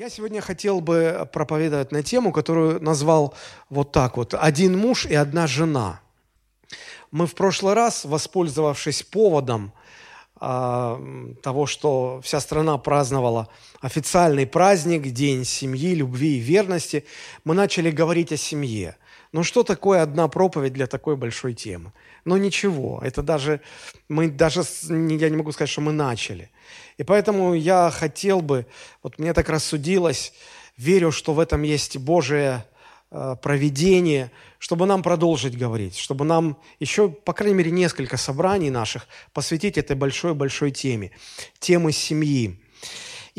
Я сегодня хотел бы проповедовать на тему, которую назвал вот так вот «Один муж и одна жена». Мы в прошлый раз, воспользовавшись поводом э, того, что вся страна праздновала официальный праздник, День семьи, любви и верности, мы начали говорить о семье. Ну что такое одна проповедь для такой большой темы? Но ничего, это даже, мы даже, я не могу сказать, что мы начали. И поэтому я хотел бы, вот мне так рассудилось, верю, что в этом есть Божие э, проведение, чтобы нам продолжить говорить, чтобы нам еще, по крайней мере, несколько собраний наших посвятить этой большой-большой теме, темы семьи.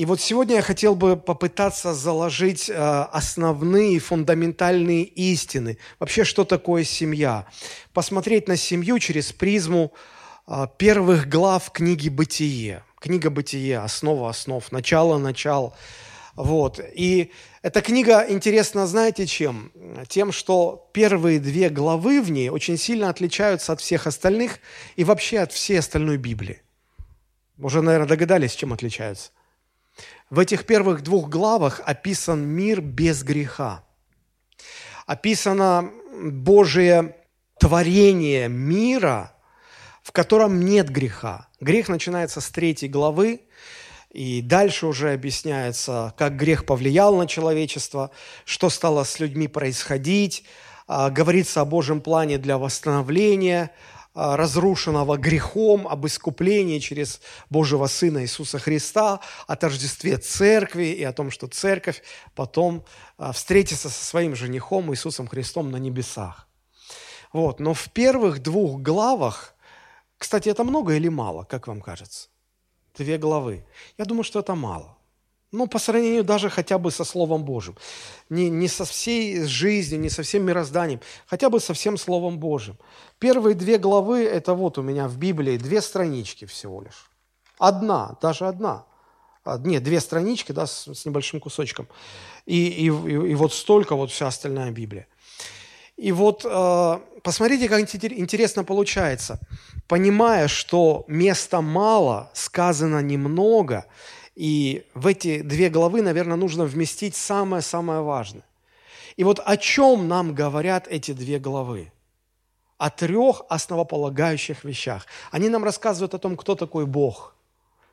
И вот сегодня я хотел бы попытаться заложить э, основные фундаментальные истины. Вообще, что такое семья? Посмотреть на семью через призму э, первых глав книги «Бытие». Книга «Бытие», основа основ, начало начал. Вот. И эта книга интересна, знаете, чем? Тем, что первые две главы в ней очень сильно отличаются от всех остальных и вообще от всей остальной Библии. Уже, наверное, догадались, чем отличаются. В этих первых двух главах описан мир без греха. Описано Божие творение мира, в котором нет греха. Грех начинается с третьей главы, и дальше уже объясняется, как грех повлиял на человечество, что стало с людьми происходить, а, говорится о Божьем плане для восстановления, разрушенного грехом, об искуплении через Божьего Сына Иисуса Христа, о тождестве церкви и о том, что церковь потом а, встретится со своим женихом Иисусом Христом на небесах. Вот. Но в первых двух главах, кстати, это много или мало, как вам кажется? Две главы. Я думаю, что это мало. Ну, по сравнению даже хотя бы со Словом Божьим. Не, не со всей жизнью, не со всем мирозданием, хотя бы со всем Словом Божьим. Первые две главы – это вот у меня в Библии две странички всего лишь. Одна, даже одна. А, нет, две странички, да, с, с небольшим кусочком. И, и, и, и вот столько вот вся остальная Библия. И вот э, посмотрите, как интересно получается. Понимая, что места мало, сказано немного – и в эти две главы, наверное, нужно вместить самое-самое важное. И вот о чем нам говорят эти две главы? О трех основополагающих вещах. Они нам рассказывают о том, кто такой Бог –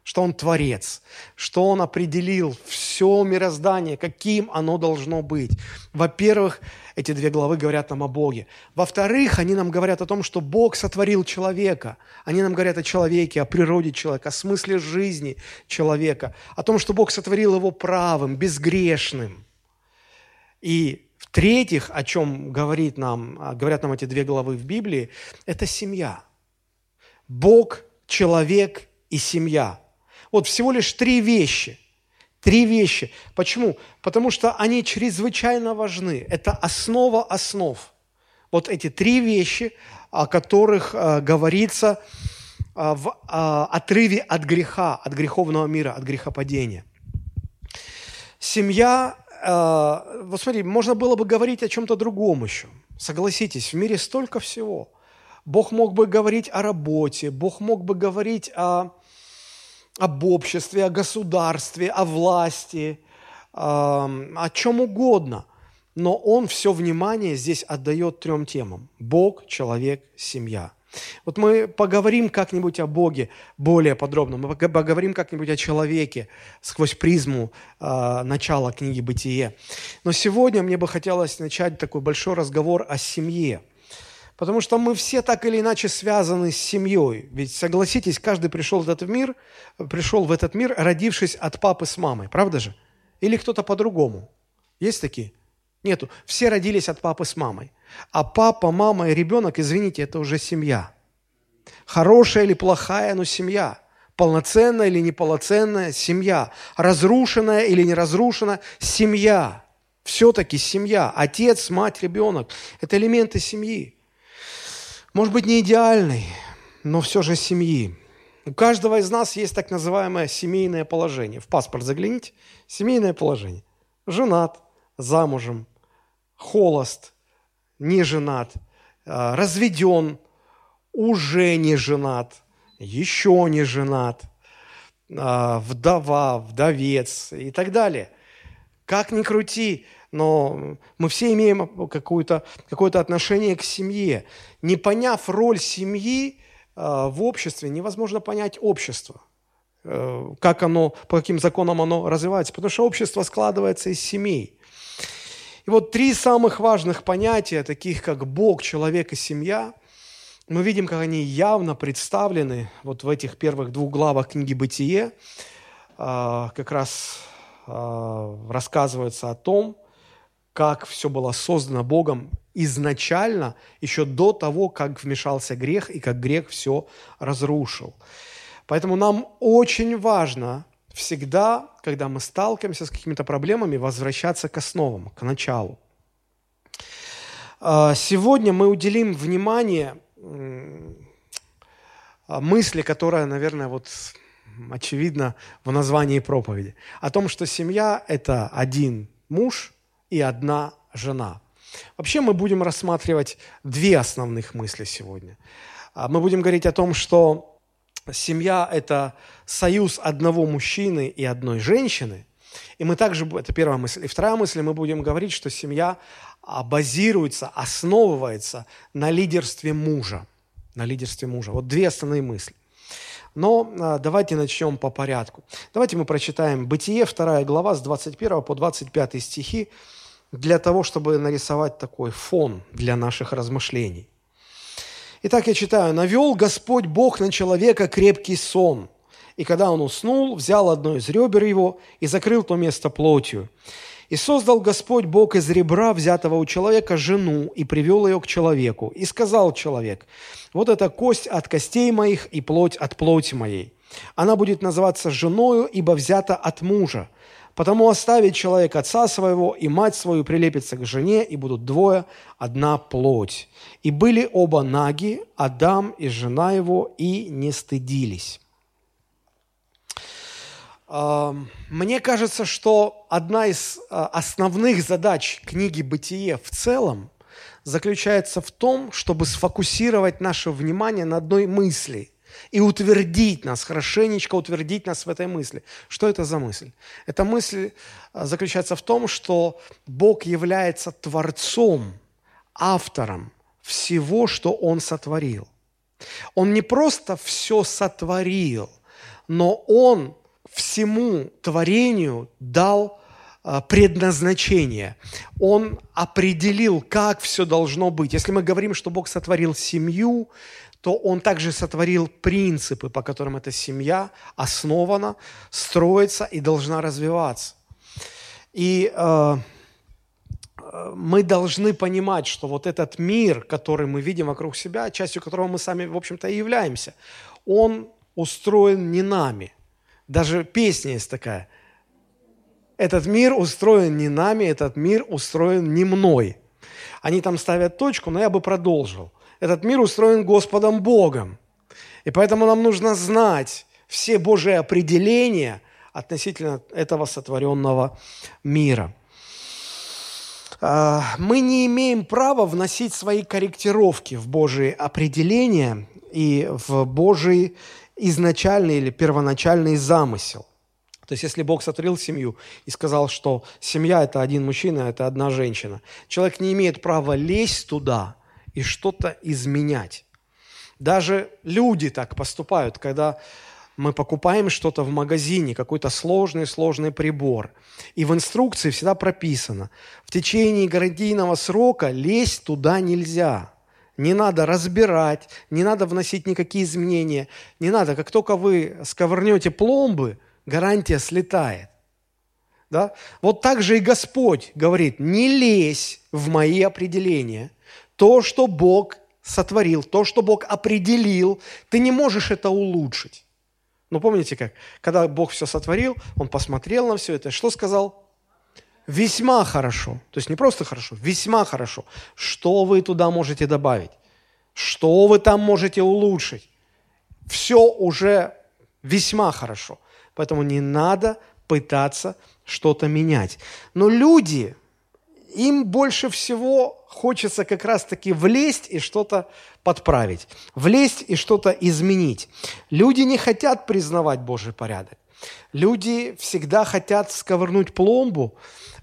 что Он Творец, что Он определил все мироздание, каким оно должно быть. Во-первых, эти две главы говорят нам о Боге. Во-вторых, они нам говорят о том, что Бог сотворил человека. Они нам говорят о человеке, о природе человека, о смысле жизни человека, о том, что Бог сотворил его правым, безгрешным. И в-третьих, о чем говорит нам, говорят нам эти две главы в Библии, это семья. Бог, человек и семья – вот всего лишь три вещи. Три вещи. Почему? Потому что они чрезвычайно важны. Это основа основ. Вот эти три вещи, о которых э, говорится э, в э, отрыве от греха, от греховного мира, от грехопадения. Семья, вот смотри, можно было бы говорить о чем-то другом еще. Согласитесь, в мире столько всего. Бог мог бы говорить о работе, Бог мог бы говорить о об обществе, о государстве, о власти, о чем угодно. Но он все внимание здесь отдает трем темам. Бог, человек, семья. Вот мы поговорим как-нибудь о Боге более подробно, мы поговорим как-нибудь о человеке сквозь призму э, начала книги «Бытие». Но сегодня мне бы хотелось начать такой большой разговор о семье – Потому что мы все так или иначе связаны с семьей. Ведь, согласитесь, каждый пришел в этот мир, пришел в этот мир, родившись от папы с мамой. Правда же? Или кто-то по-другому? Есть такие? Нету. Все родились от папы с мамой. А папа, мама и ребенок, извините, это уже семья. Хорошая или плохая, но семья. Полноценная или неполноценная – семья. Разрушенная или не разрушенная – семья. Все-таки семья. Отец, мать, ребенок – это элементы семьи может быть, не идеальной, но все же семьи. У каждого из нас есть так называемое семейное положение. В паспорт загляните. Семейное положение. Женат, замужем, холост, не женат, а, разведен, уже не женат, еще не женат, а, вдова, вдовец и так далее. Как ни крути, но мы все имеем какое-то какое отношение к семье. Не поняв роль семьи э, в обществе, невозможно понять общество. Э, как оно, по каким законам оно развивается. Потому что общество складывается из семей. И вот три самых важных понятия, таких как Бог, человек и семья, мы видим, как они явно представлены вот в этих первых двух главах книги «Бытие». А, как раз рассказывается о том, как все было создано Богом изначально, еще до того, как вмешался грех и как грех все разрушил. Поэтому нам очень важно всегда, когда мы сталкиваемся с какими-то проблемами, возвращаться к основам, к началу. А, сегодня мы уделим внимание мысли, которая, наверное, вот очевидно в названии проповеди, о том, что семья – это один муж и одна жена. Вообще мы будем рассматривать две основных мысли сегодня. А, мы будем говорить о том, что семья – это союз одного мужчины и одной женщины. И мы также, это первая мысль. И вторая мысль, мы будем говорить, что семья базируется, основывается на лидерстве мужа. На лидерстве мужа. Вот две основные мысли. Но а, давайте начнем по порядку. Давайте мы прочитаем Бытие, 2 глава, с 21 по 25 стихи, для того, чтобы нарисовать такой фон для наших размышлений. Итак, я читаю. «Навел Господь Бог на человека крепкий сон, и когда он уснул, взял одно из ребер его и закрыл то место плотью. И создал Господь Бог из ребра, взятого у человека, жену, и привел ее к человеку. И сказал человек, вот эта кость от костей моих и плоть от плоти моей. Она будет называться женою, ибо взята от мужа. Потому оставит человек отца своего и мать свою прилепится к жене, и будут двое, одна плоть. И были оба наги, Адам и жена его, и не стыдились. Мне кажется, что одна из а, основных задач книги «Бытие» в целом заключается в том, чтобы сфокусировать наше внимание на одной мысли и утвердить нас, хорошенечко утвердить нас в этой мысли. Что это за мысль? Эта мысль а, заключается в том, что Бог является Творцом, автором всего, что Он сотворил. Он не просто все сотворил, но Он всему творению дал а, предназначение. Он определил, как все должно быть. Если мы говорим, что Бог сотворил семью, то Он также сотворил принципы, по которым эта семья основана, строится и должна развиваться. И э, мы должны понимать, что вот этот мир, который мы видим вокруг себя, частью которого мы сами, в общем-то, и являемся, он устроен не нами – даже песня есть такая. Этот мир устроен не нами, этот мир устроен не мной. Они там ставят точку, но я бы продолжил. Этот мир устроен Господом Богом. И поэтому нам нужно знать все Божьи определения относительно этого сотворенного мира. А, мы не имеем права вносить свои корректировки в Божьи определения и в Божьи изначальный или первоначальный замысел. То есть, если Бог сотворил семью и сказал, что семья – это один мужчина, это одна женщина, человек не имеет права лезть туда и что-то изменять. Даже люди так поступают, когда мы покупаем что-то в магазине, какой-то сложный-сложный прибор. И в инструкции всегда прописано, в течение гарантийного срока лезть туда нельзя – не надо разбирать, не надо вносить никакие изменения, не надо. Как только вы сковырнете пломбы, гарантия слетает. Да? Вот так же и Господь говорит, не лезь в мои определения. То, что Бог сотворил, то, что Бог определил, ты не можешь это улучшить. Ну, помните как? Когда Бог все сотворил, Он посмотрел на все это, что сказал? Весьма хорошо. То есть не просто хорошо, весьма хорошо. Что вы туда можете добавить? Что вы там можете улучшить? Все уже весьма хорошо. Поэтому не надо пытаться что-то менять. Но люди, им больше всего хочется как раз-таки влезть и что-то подправить, влезть и что-то изменить. Люди не хотят признавать Божий порядок. Люди всегда хотят сковырнуть пломбу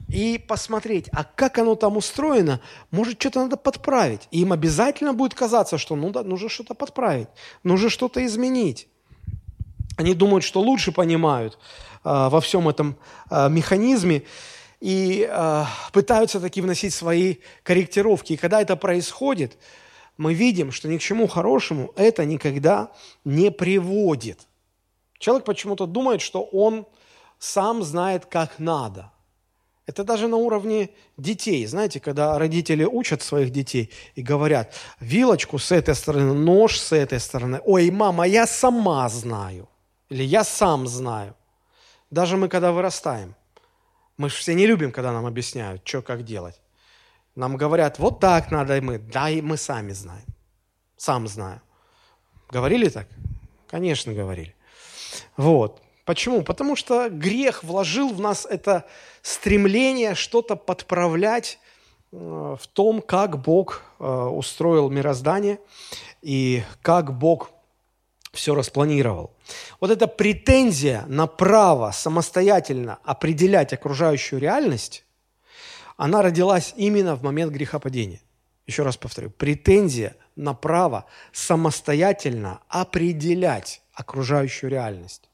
и посмотреть, а как оно там устроено, может, что-то надо подправить. И им обязательно будет казаться, что ну да, нужно что-то подправить, нужно что-то изменить. Они думают, что лучше понимают э, во всем этом э, механизме и э, пытаются таки вносить свои корректировки. И когда это происходит, мы видим, что ни к чему хорошему это никогда не приводит. Человек почему-то думает, что он сам знает, как надо. Это даже на уровне детей. Знаете, когда родители учат своих детей и говорят, вилочку с этой стороны, нож с этой стороны. Ой, мама, я сама знаю. Или я сам знаю. Даже мы, когда вырастаем. Мы же все не любим, когда нам объясняют, что как делать. Нам говорят, вот так надо, и мы, да, и мы сами знаем. Сам знаю. Говорили так? Конечно, говорили. Вот. Почему? Потому что грех вложил в нас это стремление что-то подправлять э, в том, как Бог э, устроил мироздание и как Бог все распланировал. Вот эта претензия на право самостоятельно определять окружающую реальность, она родилась именно в момент грехопадения. Еще раз повторю, претензия на право самостоятельно определять окружающую реальность.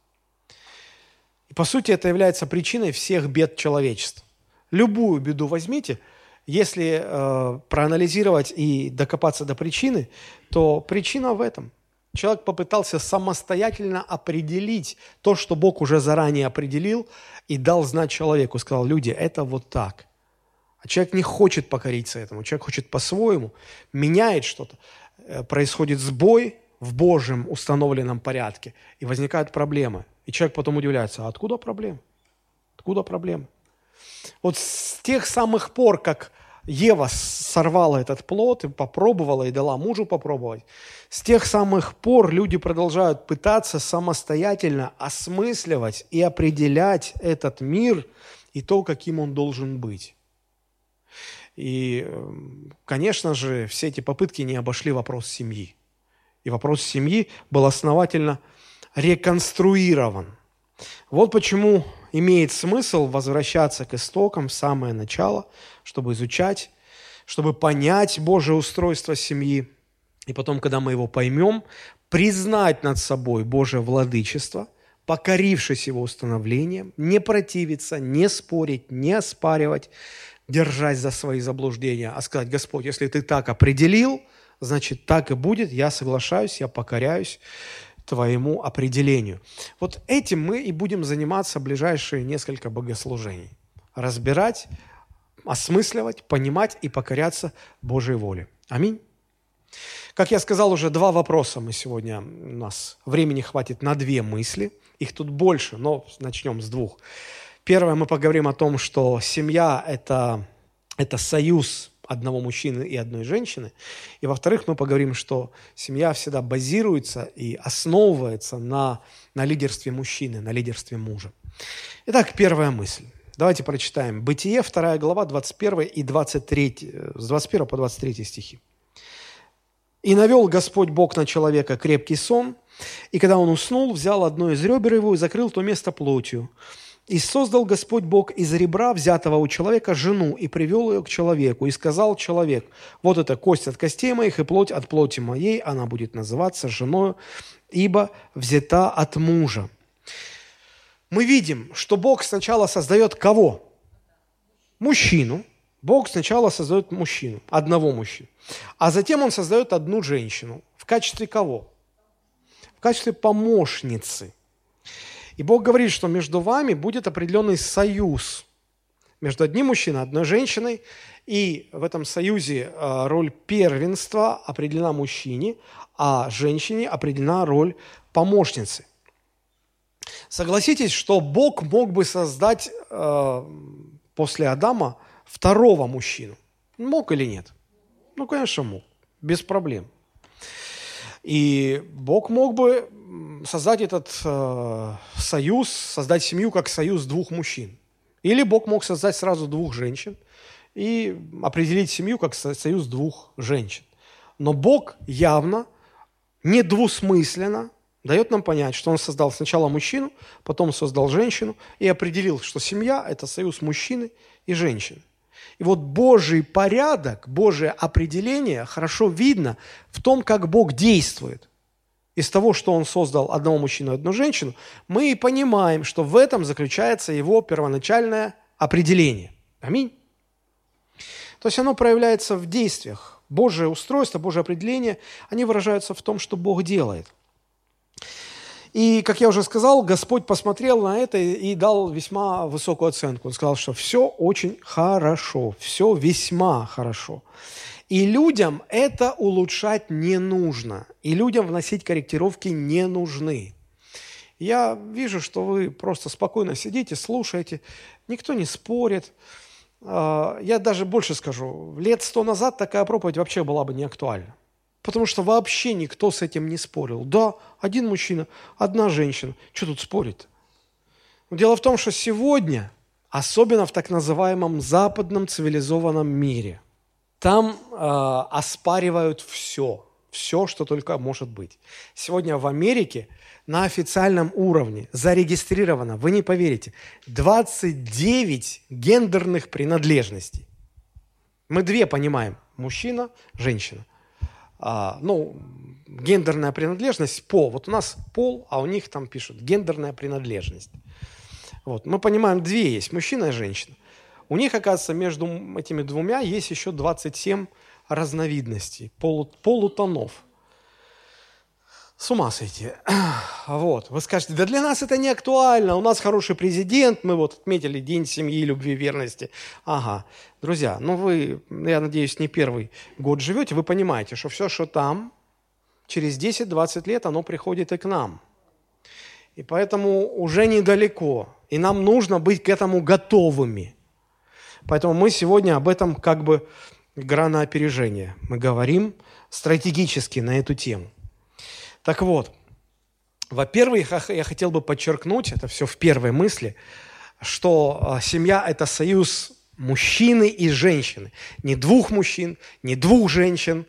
И по сути это является причиной всех бед человечества. Любую беду возьмите, если э, проанализировать и докопаться до причины, то причина в этом. Человек попытался самостоятельно определить то, что Бог уже заранее определил и дал знать человеку. Сказал, люди, это вот так. А человек не хочет покориться этому, человек хочет по-своему, меняет что-то. Э, происходит сбой в Божьем установленном порядке, и возникают проблемы. И человек потом удивляется, а откуда проблемы? Откуда проблемы? Вот с тех самых пор, как Ева сорвала этот плод и попробовала, и дала мужу попробовать, с тех самых пор люди продолжают пытаться самостоятельно осмысливать и определять этот мир и то, каким он должен быть. И, эм, конечно же, все эти попытки не обошли вопрос семьи. И вопрос семьи был основательно реконструирован. Вот почему имеет смысл возвращаться к истокам в самое начало, чтобы изучать, чтобы понять Божье устройство семьи. И потом, когда мы его поймем, признать над собой Божье владычество, покорившись его установлением, не противиться, не спорить, не оспаривать, держась за свои заблуждения, а сказать, Господь, если ты так определил, значит, так и будет, я соглашаюсь, я покоряюсь твоему определению. Вот этим мы и будем заниматься ближайшие несколько богослужений. Разбирать, осмысливать, понимать и покоряться Божьей воле. Аминь. Как я сказал, уже два вопроса мы сегодня, у нас времени хватит на две мысли. Их тут больше, но начнем с двух. Первое, мы поговорим о том, что семья – это, это союз одного мужчины и одной женщины. И во-вторых, мы поговорим, что семья всегда базируется и основывается на, на лидерстве мужчины, на лидерстве мужа. Итак, первая мысль. Давайте прочитаем. Бытие, 2 глава, 21 и 23, с 21 по 23 стихи. «И навел Господь Бог на человека крепкий сон, и когда он уснул, взял одно из ребер его и закрыл то место плотью. И создал Господь Бог из ребра, взятого у человека, жену, и привел ее к человеку, и сказал человек, вот это кость от костей моих и плоть от плоти моей, она будет называться женою, ибо взята от мужа. Мы видим, что Бог сначала создает кого? Мужчину. Бог сначала создает мужчину, одного мужчину. А затем Он создает одну женщину. В качестве кого? В качестве помощницы – и Бог говорит, что между вами будет определенный союз между одним мужчиной, одной женщиной, и в этом союзе э, роль первенства определена мужчине, а женщине определена роль помощницы. Согласитесь, что Бог мог бы создать э, после Адама второго мужчину. Мог или нет? Ну, конечно, мог. Без проблем. И Бог мог бы создать этот э, союз, создать семью как союз двух мужчин. Или Бог мог создать сразу двух женщин и определить семью как союз двух женщин. Но Бог явно, недвусмысленно дает нам понять, что Он создал сначала мужчину, потом создал женщину и определил, что семья – это союз мужчины и женщины. И вот Божий порядок, Божие определение хорошо видно в том, как Бог действует. Из того, что Он создал одного мужчину и одну женщину, мы и понимаем, что в этом заключается Его первоначальное определение. Аминь. То есть оно проявляется в действиях. Божие устройство, Божие определение, они выражаются в том, что Бог делает – и, как я уже сказал, Господь посмотрел на это и дал весьма высокую оценку. Он сказал, что все очень хорошо, все весьма хорошо. И людям это улучшать не нужно. И людям вносить корректировки не нужны. Я вижу, что вы просто спокойно сидите, слушаете, никто не спорит. А, я даже больше скажу, лет сто назад такая проповедь вообще была бы не актуальна. Потому что вообще никто с этим не спорил. Да, один мужчина, одна женщина. Что тут спорить? Дело в том, что сегодня, особенно в так называемом западном цивилизованном мире, там э, оспаривают все, все, что только может быть. Сегодня в Америке на официальном уровне зарегистрировано, вы не поверите, 29 гендерных принадлежностей. Мы две понимаем – мужчина, женщина а, ну, гендерная принадлежность, пол. Вот у нас пол, а у них там пишут гендерная принадлежность. Вот. Мы понимаем, две есть, мужчина и женщина. У них, оказывается, между этими двумя есть еще 27 разновидностей, полу, полутонов – с ума сойти. Вот. Вы скажете, да для нас это не актуально, у нас хороший президент, мы вот отметили День семьи, любви, верности. Ага. Друзья, ну вы, я надеюсь, не первый год живете, вы понимаете, что все, что там, через 10-20 лет оно приходит и к нам. И поэтому уже недалеко. И нам нужно быть к этому готовыми. Поэтому мы сегодня об этом как бы игра на опережение. Мы говорим стратегически на эту тему. Так вот, во-первых, я хотел бы подчеркнуть, это все в первой мысли, что а, семья – это союз мужчины и женщины. Не двух мужчин, не двух женщин.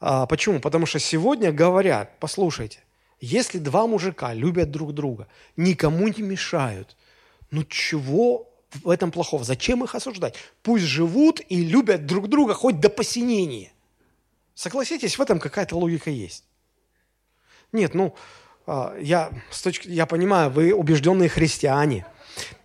А, почему? Потому что сегодня говорят, послушайте, если два мужика любят друг друга, никому не мешают, ну чего в этом плохого? Зачем их осуждать? Пусть живут и любят друг друга хоть до посинения. Согласитесь, в этом какая-то логика есть. Нет, ну, а, я, с точки, я понимаю, вы убежденные христиане,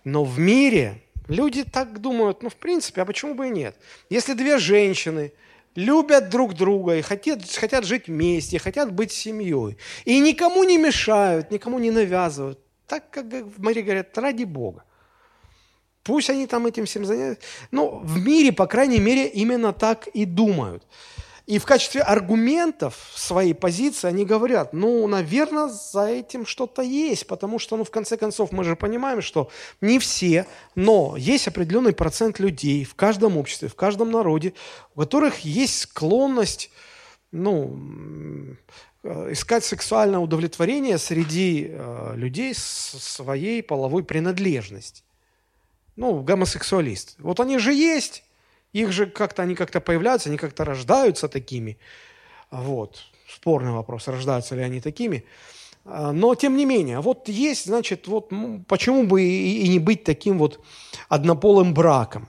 но в мире люди так думают, ну, в принципе, а почему бы и нет? Если две женщины любят друг друга и хотят, хотят жить вместе, хотят быть семьей, и никому не мешают, никому не навязывают, так, как в Марии говорят, ради Бога. Пусть они там этим всем занимаются. Но в мире, по крайней мере, именно так и думают. И в качестве аргументов своей позиции они говорят, ну, наверное, за этим что-то есть, потому что, ну, в конце концов, мы же понимаем, что не все, но есть определенный процент людей в каждом обществе, в каждом народе, у которых есть склонность, ну, искать сексуальное удовлетворение среди э, людей своей половой принадлежности. Ну, гомосексуалист. Вот они же есть, их же как-то, они как-то появляются, они как-то рождаются такими. Вот. Спорный вопрос, рождаются ли они такими. А, но, тем не менее, вот есть, значит, вот почему бы и не быть таким вот однополым браком?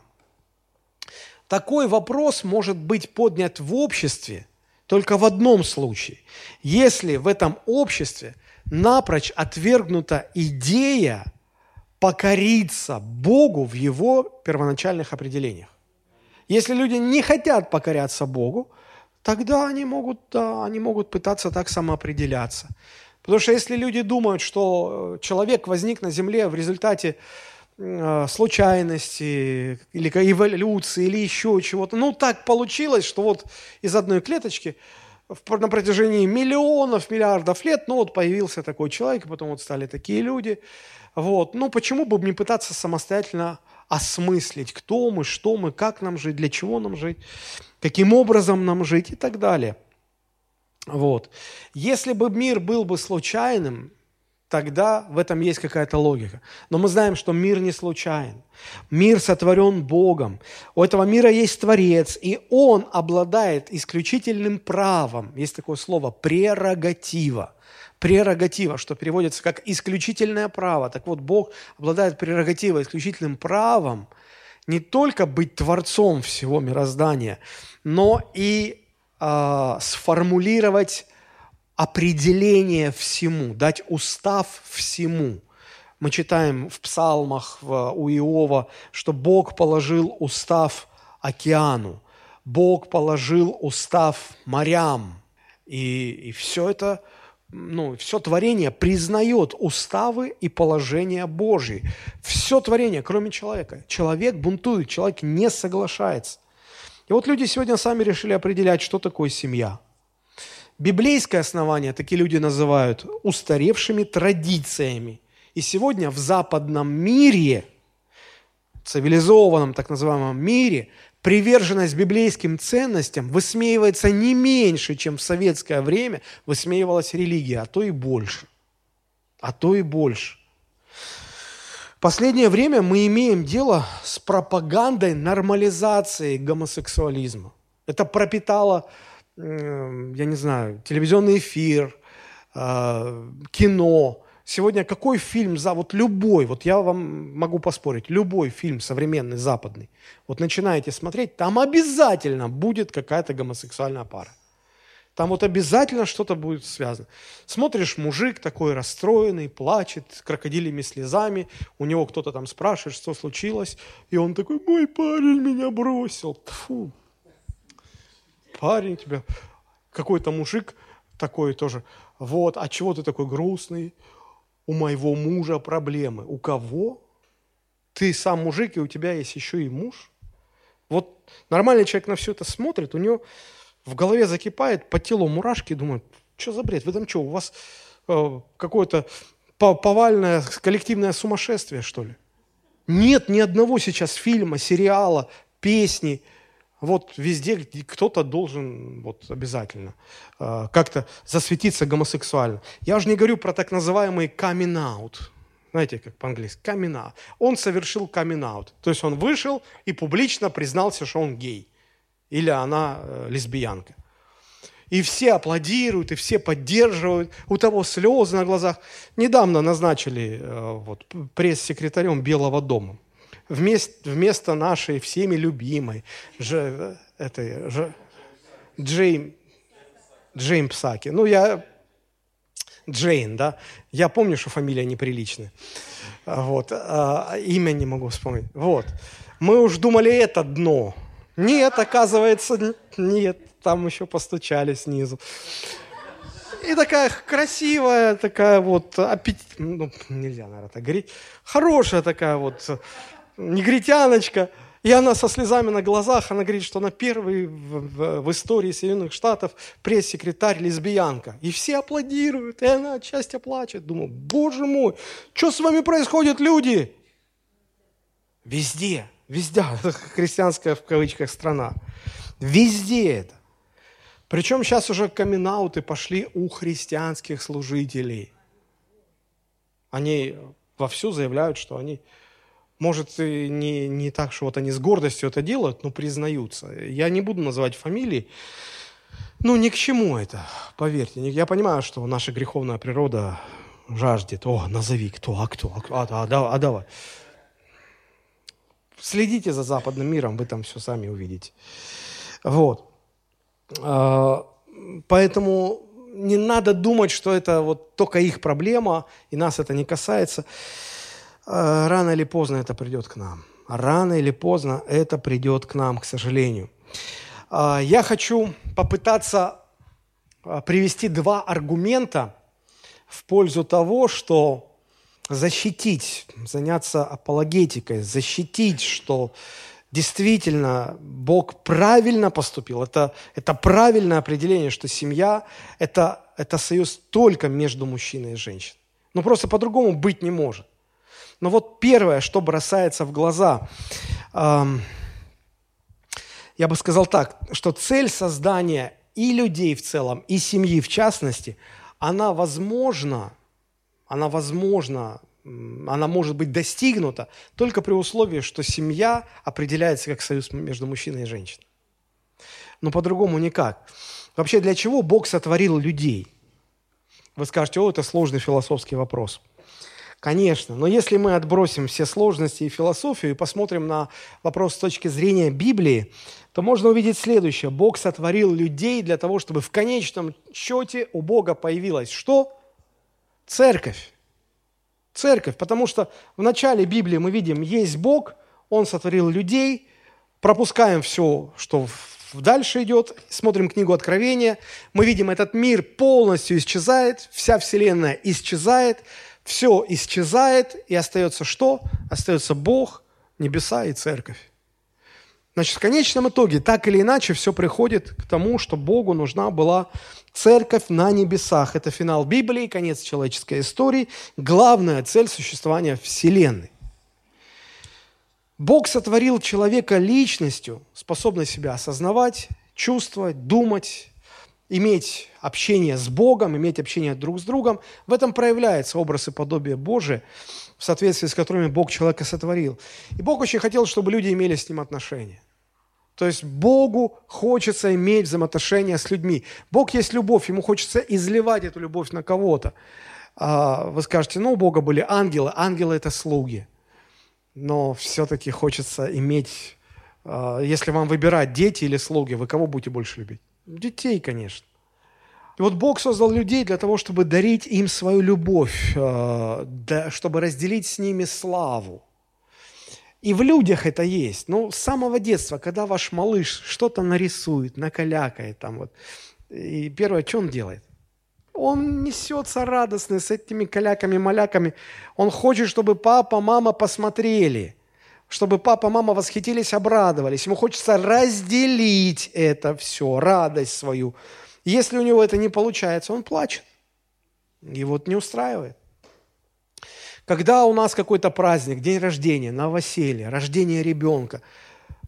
Такой вопрос может быть поднят в обществе только в одном случае. Если в этом обществе напрочь отвергнута идея покориться Богу в его первоначальных определениях. Если люди не хотят покоряться Богу, тогда они могут, да, они могут пытаться так самоопределяться. Потому что если люди думают, что э, человек возник на земле в результате э, случайности или эволюции или еще чего-то, ну так получилось, что вот из одной клеточки на протяжении миллионов, миллиардов лет, ну вот появился такой человек, и потом вот стали такие люди. Вот. Ну почему бы не пытаться самостоятельно осмыслить, кто мы, что мы, как нам жить, для чего нам жить, каким образом нам жить и так далее. Вот. Если бы мир был бы случайным, тогда в этом есть какая-то логика. Но мы знаем, что мир не случайен. Мир сотворен Богом. У этого мира есть Творец, и Он обладает исключительным правом, есть такое слово, прерогатива, прерогатива, что переводится как исключительное право. Так вот, Бог обладает прерогативой, исключительным правом не только быть творцом всего мироздания, но и э, сформулировать определение всему, дать устав всему. Мы читаем в псалмах у Иова, что Бог положил устав океану, Бог положил устав морям. И, и все это, ну, все творение признает уставы и положения Божьи. Все творение, кроме человека. Человек бунтует, человек не соглашается. И вот люди сегодня сами решили определять, что такое семья. Библейское основание такие люди называют устаревшими традициями. И сегодня в западном мире, цивилизованном так называемом мире, приверженность библейским ценностям высмеивается не меньше, чем в советское время высмеивалась религия, а то и больше. А то и больше. В последнее время мы имеем дело с пропагандой нормализации гомосексуализма. Это пропитало, я не знаю, телевизионный эфир, э, кино, Сегодня какой фильм, за вот любой, вот я вам могу поспорить, любой фильм современный, западный, вот начинаете смотреть, там обязательно будет какая-то гомосексуальная пара. Там вот обязательно что-то будет связано. Смотришь, мужик такой расстроенный, плачет, крокодилями слезами, у него кто-то там спрашивает, что случилось, и он такой, мой парень меня бросил. Фу. Парень тебя, какой-то мужик такой тоже, вот, а чего ты такой грустный? у моего мужа проблемы. У кого? Ты сам мужик, и у тебя есть еще и муж? Вот нормальный человек на все это смотрит, у него в голове закипает, по телу мурашки, думает, что за бред? Вы там что, у вас э, какое-то повальное коллективное сумасшествие, что ли? Нет ни одного сейчас фильма, сериала, песни – вот везде кто-то должен вот обязательно э, как-то засветиться гомосексуально. Я уже не говорю про так называемый out. Знаете, как по-английски? Out. Он совершил coming out. То есть он вышел и публично признался, что он гей. Или она э, лесбиянка. И все аплодируют, и все поддерживают. У того слезы на глазах. Недавно назначили э, вот, пресс-секретарем Белого дома вместо, вместо нашей всеми любимой же, этой, же, Джейм, Джейм Псаки. Ну, я... Джейн, да? Я помню, что фамилия неприличная. Вот. А, имя не могу вспомнить. Вот. Мы уж думали, это дно. Нет, оказывается, нет. Там еще постучали снизу. И такая красивая, такая вот, аппетит... ну, нельзя, наверное, так говорить, хорошая такая вот негритяночка, и она со слезами на глазах, она говорит, что она первый в, в, в истории Соединенных Штатов пресс-секретарь лесбиянка. И все аплодируют, и она отчасти плачет. Думаю, боже мой, что с вами происходит, люди? Везде, везде, христианская в кавычках страна. Везде это. Причем сейчас уже камин пошли у христианских служителей. Они вовсю заявляют, что они может, не, не так, что вот они с гордостью это делают, но признаются. Я не буду называть фамилии. Ну, ни к чему это, поверьте. Я понимаю, что наша греховная природа жаждет. О, назови, кто, а кто, а, кто, а, а, а давай. Следите за западным миром, вы там все сами увидите. Вот. А, поэтому не надо думать, что это вот только их проблема, и нас это не касается. А, рано или поздно это придет к нам. Рано или поздно это придет к нам, к сожалению. А, я хочу попытаться а, привести два аргумента в пользу того, что защитить, заняться апологетикой, защитить, что действительно Бог правильно поступил. Это, это правильное определение, что семья это, – это союз только между мужчиной и женщиной. Но просто по-другому быть не может. Но вот первое, что бросается в глаза, я бы сказал так, что цель создания и людей в целом, и семьи в частности, она возможна, она возможна, она может быть достигнута только при условии, что семья определяется как союз между мужчиной и женщиной. Но по-другому никак. Вообще, для чего Бог сотворил людей? Вы скажете, о, это сложный философский вопрос. Конечно, но если мы отбросим все сложности и философию и посмотрим на вопрос с точки зрения Библии, то можно увидеть следующее. Бог сотворил людей для того, чтобы в конечном счете у Бога появилась что? Церковь. Церковь, потому что в начале Библии мы видим, есть Бог, Он сотворил людей, пропускаем все, что дальше идет, смотрим книгу Откровения, мы видим, этот мир полностью исчезает, вся Вселенная исчезает, все исчезает, и остается что? Остается Бог, небеса и церковь. Значит, в конечном итоге, так или иначе, все приходит к тому, что Богу нужна была церковь на небесах. Это финал Библии, конец человеческой истории, главная цель существования Вселенной. Бог сотворил человека личностью, способной себя осознавать, чувствовать, думать, иметь общение с Богом, иметь общение друг с другом. В этом проявляется образ и подобие Божие, в соответствии с которыми Бог человека сотворил. И Бог очень хотел, чтобы люди имели с ним отношения. То есть Богу хочется иметь взаимоотношения с людьми. Бог есть любовь, ему хочется изливать эту любовь на кого-то. А, вы скажете, ну, у Бога были ангелы. Ангелы – это слуги но все-таки хочется иметь, а, если вам выбирать, дети или слуги, вы кого будете больше любить? Детей, конечно. И вот Бог создал людей для того, чтобы дарить им свою любовь, а, чтобы разделить с ними славу. И в людях это есть. Ну, с самого детства, когда ваш малыш что-то нарисует, накалякает там вот, и первое, что он делает? Он несется радостный с этими каляками-маляками. Он хочет, чтобы папа, мама посмотрели, чтобы папа, мама восхитились, обрадовались. Ему хочется разделить это все, радость свою. Если у него это не получается, он плачет. И вот не устраивает. Когда у нас какой-то праздник, день рождения, новоселье, рождение ребенка,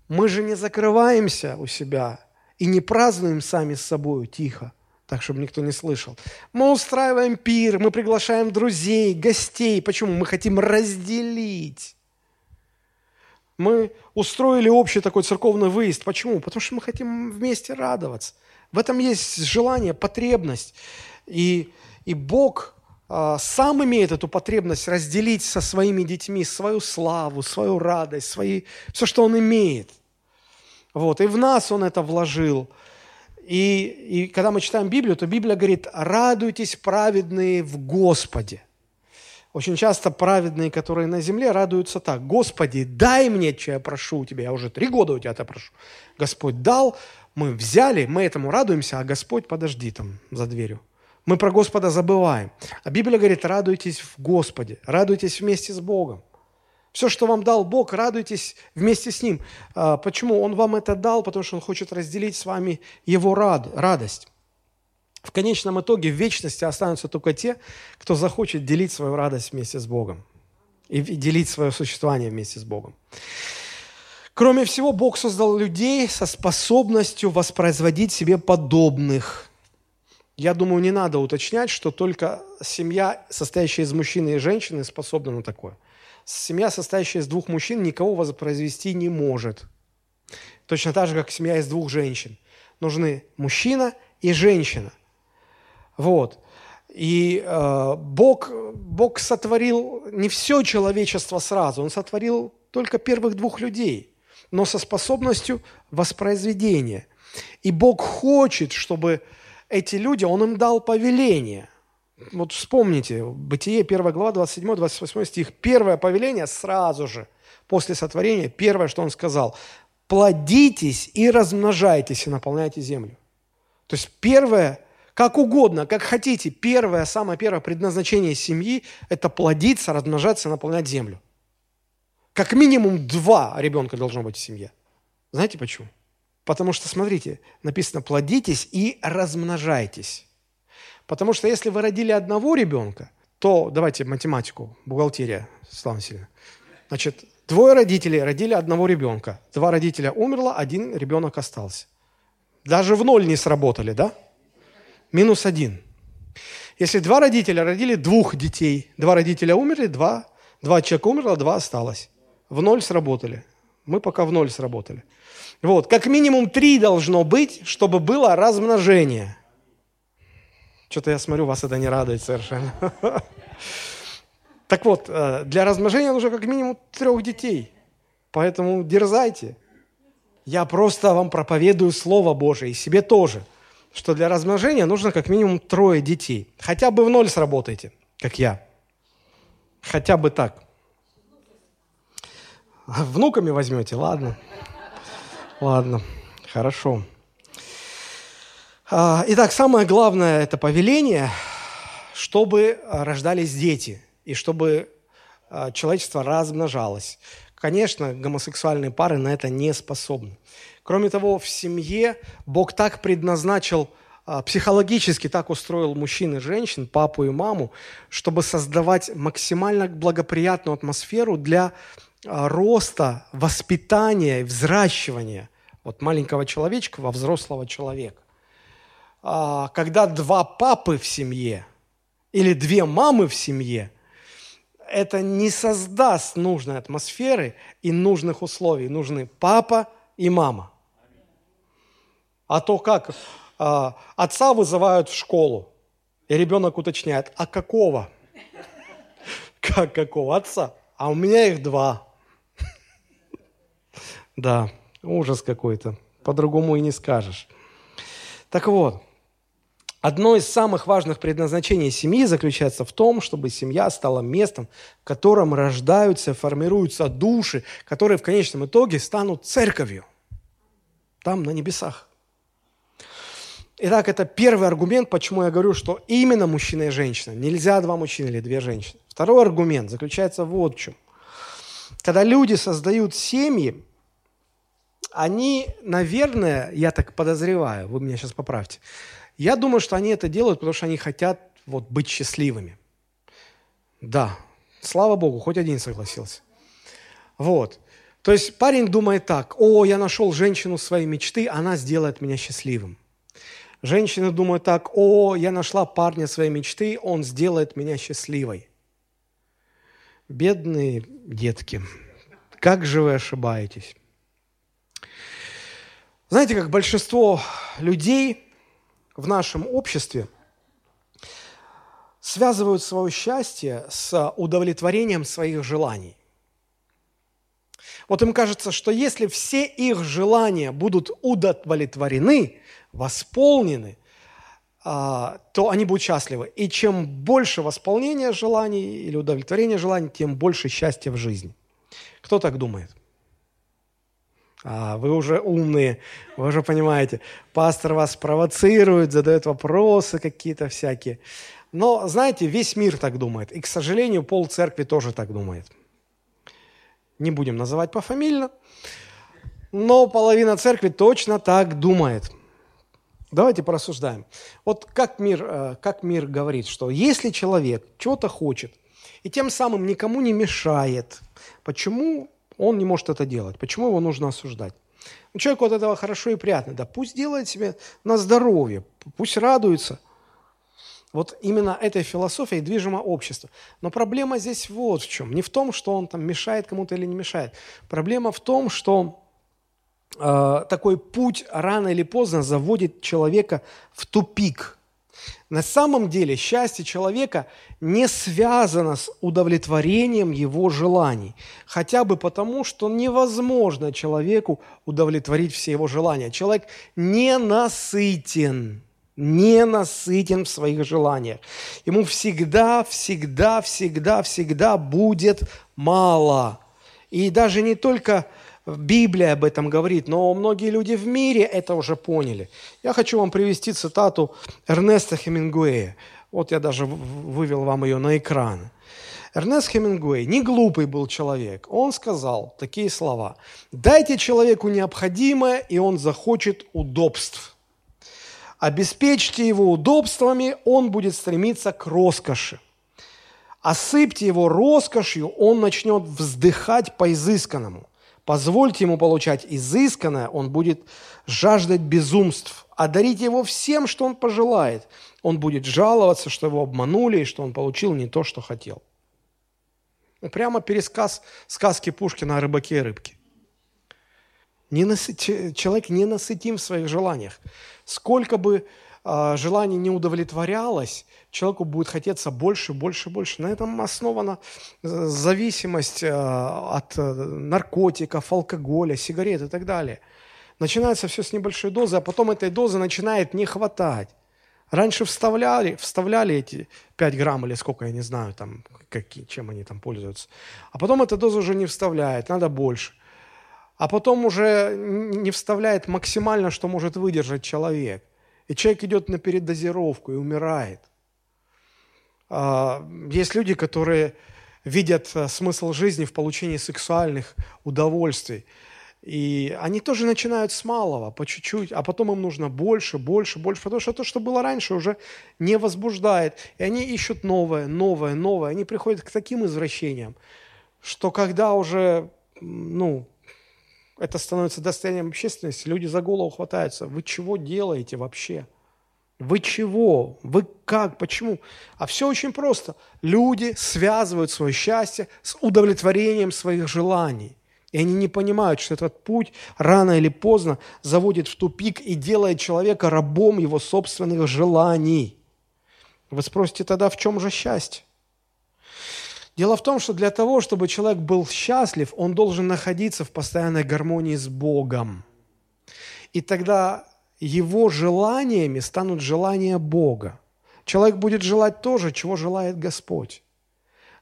мы же не закрываемся у себя и не празднуем сами с собой тихо так, чтобы никто не слышал. Мы устраиваем пир, мы приглашаем друзей, гостей. Почему? Мы хотим разделить. Мы устроили общий такой церковный выезд. Почему? Потому что мы хотим вместе радоваться. В этом есть желание, потребность. И, и Бог а, сам имеет эту потребность разделить со своими детьми свою славу, свою радость, свои, все, что Он имеет. Вот. И в нас Он это вложил – и, и когда мы читаем Библию, то Библия говорит, радуйтесь, праведные в Господе. Очень часто праведные, которые на земле, радуются так. Господи, дай мне, что я прошу у Тебя. Я уже три года у Тебя это прошу. Господь дал, мы взяли, мы этому радуемся, а Господь, подожди там за дверью. Мы про Господа забываем. А Библия говорит, радуйтесь в Господе, радуйтесь вместе с Богом. Все, что вам дал Бог, радуйтесь вместе с Ним. А, почему? Он вам это дал, потому что Он хочет разделить с вами Его рад, радость. В конечном итоге в вечности останутся только те, кто захочет делить свою радость вместе с Богом и делить свое существование вместе с Богом. Кроме всего, Бог создал людей со способностью воспроизводить себе подобных. Я думаю, не надо уточнять, что только семья, состоящая из мужчины и женщины, способна на такое семья, состоящая из двух мужчин, никого воспроизвести не может. Точно так же, как семья из двух женщин. Нужны мужчина и женщина. Вот. И э, Бог, Бог сотворил не все человечество сразу, Он сотворил только первых двух людей, но со способностью воспроизведения. И Бог хочет, чтобы эти люди, Он им дал повеление – вот вспомните, Бытие 1 глава, 27-28 стих. Первое повеление сразу же, после сотворения, первое, что он сказал, плодитесь и размножайтесь и наполняйте землю. То есть первое, как угодно, как хотите, первое, самое первое предназначение семьи – это плодиться, размножаться, наполнять землю. Как минимум два ребенка должно быть в семье. Знаете почему? Потому что, смотрите, написано «плодитесь и размножайтесь». Потому что если вы родили одного ребенка, то, давайте математику, бухгалтерия, Слава Васильевна. Значит, двое родителей родили одного ребенка. Два родителя умерло, один ребенок остался. Даже в ноль не сработали, да? Минус один. Если два родителя родили двух детей, два родителя умерли, два, два человека умерло, два осталось. В ноль сработали. Мы пока в ноль сработали. Вот, как минимум три должно быть, чтобы было размножение – Что-то я смотрю, вас это не радует совершенно. Так вот, э, для размножения нужно как минимум трех детей. Поэтому дерзайте. Я просто вам проповедую Слово Божие, и себе тоже, что для размножения нужно как минимум трое детей. Хотя бы в ноль сработайте, как я. Хотя бы так. Внуками возьмете, ладно. Ладно, хорошо. А, итак, самое главное – это повеление, чтобы рождались дети и чтобы а, человечество размножалось. Конечно, гомосексуальные пары на это не способны. Кроме того, в семье Бог так предназначил, а, психологически так устроил мужчин и женщин, папу и маму, чтобы создавать максимально благоприятную атмосферу для роста, воспитания и взращивания вот маленького человечка во взрослого человека. А, когда два папы в семье или две мамы в семье, это не создаст нужной атмосферы и нужных условий. Нужны папа и мама. А то как? А, отца вызывают в школу, и ребенок уточняет, а какого? Как какого отца? А у меня их два. Да, ужас какой-то. По-другому и не скажешь. Так вот, Одно из самых важных предназначений семьи заключается в том, чтобы семья стала местом, в котором рождаются, формируются души, которые в конечном итоге станут церковью. Там, на небесах. Итак, это первый аргумент, почему я говорю, что именно мужчина и женщина. Нельзя два мужчины или две женщины. Второй аргумент заключается вот в чем. Когда люди создают семьи, они, наверное, я так подозреваю, вы меня сейчас поправьте, я думаю, что они это делают, потому что они хотят вот, быть счастливыми. Да, слава Богу, хоть один согласился. Вот. То есть парень думает так, о, я нашел женщину своей мечты, она сделает меня счастливым. Женщина думает так, о, я нашла парня своей мечты, он сделает меня счастливой. Бедные детки, как же вы ошибаетесь? Знаете, как большинство людей в нашем обществе связывают свое счастье с удовлетворением своих желаний. Вот им кажется, что если все их желания будут удовлетворены, восполнены, а, то они будут счастливы. И чем больше восполнения желаний или удовлетворения желаний, тем больше счастья в жизни. Кто так думает? А, вы уже умные, вы уже понимаете. Пастор вас провоцирует, задает вопросы какие-то всякие. Но, знаете, весь мир так думает. И, к сожалению, пол церкви тоже так думает. Не будем называть пофамильно, но половина церкви точно так думает. Давайте порассуждаем. Вот как мир, э, как мир говорит, что если человек чего-то хочет и тем самым никому не мешает, почему он не может это делать. Почему его нужно осуждать? Ну, человеку от этого хорошо и приятно. Да пусть делает себе на здоровье, пусть радуется. Вот именно этой философией движимо общество. Но проблема здесь вот в чем. Не в том, что он там мешает кому-то или не мешает. Проблема в том, что такой путь рано или поздно заводит человека в тупик – на самом деле счастье человека не связано с удовлетворением его желаний, хотя бы потому, что невозможно человеку удовлетворить все его желания. Человек не насытен, не насытен в своих желаниях. Ему всегда, всегда, всегда, всегда будет мало. И даже не только Библия об этом говорит, но многие люди в мире это уже поняли. Я хочу вам привести цитату Эрнеста Хемингуэя. Вот я даже вывел вам ее на экран. Эрнест Хемингуэй не глупый был человек. Он сказал такие слова. «Дайте человеку необходимое, и он захочет удобств. Обеспечьте его удобствами, он будет стремиться к роскоши. Осыпьте его роскошью, он начнет вздыхать по изысканному. Позвольте ему получать изысканное, он будет жаждать безумств. Одарите его всем, что он пожелает. Он будет жаловаться, что его обманули и что он получил не то, что хотел. Ну, прямо пересказ сказки Пушкина о рыбаке и рыбке. Не насыти... Человек не насытим в своих желаниях. Сколько бы желание не удовлетворялось, человеку будет хотеться больше, больше, больше. На этом основана э, зависимость э, от э, наркотиков, алкоголя, сигарет и так далее. Начинается все с небольшой дозы, а потом этой дозы начинает не хватать. Раньше вставляли, вставляли эти 5 грамм или сколько, я не знаю, там, какие, чем они там пользуются. А потом эта доза уже не вставляет, надо больше. А потом уже не вставляет максимально, что может выдержать человек. И человек идет на передозировку и умирает. А, есть люди, которые видят э, смысл жизни в получении сексуальных удовольствий. И они тоже начинают с малого, по чуть-чуть, а потом им нужно больше, больше, больше, потому что то, что было раньше, уже не возбуждает. И они ищут новое, новое, новое. Они приходят к таким извращениям, что когда уже, ну, это становится достоянием общественности, люди за голову хватаются. Вы чего делаете вообще? Вы чего? Вы как? Почему? А все очень просто. Люди связывают свое счастье с удовлетворением своих желаний. И они не понимают, что этот путь рано или поздно заводит в тупик и делает человека рабом его собственных желаний. Вы спросите тогда, в чем же счастье? Дело в том, что для того, чтобы человек был счастлив, он должен находиться в постоянной гармонии с Богом. И тогда его желаниями станут желания Бога. Человек будет желать то же, чего желает Господь.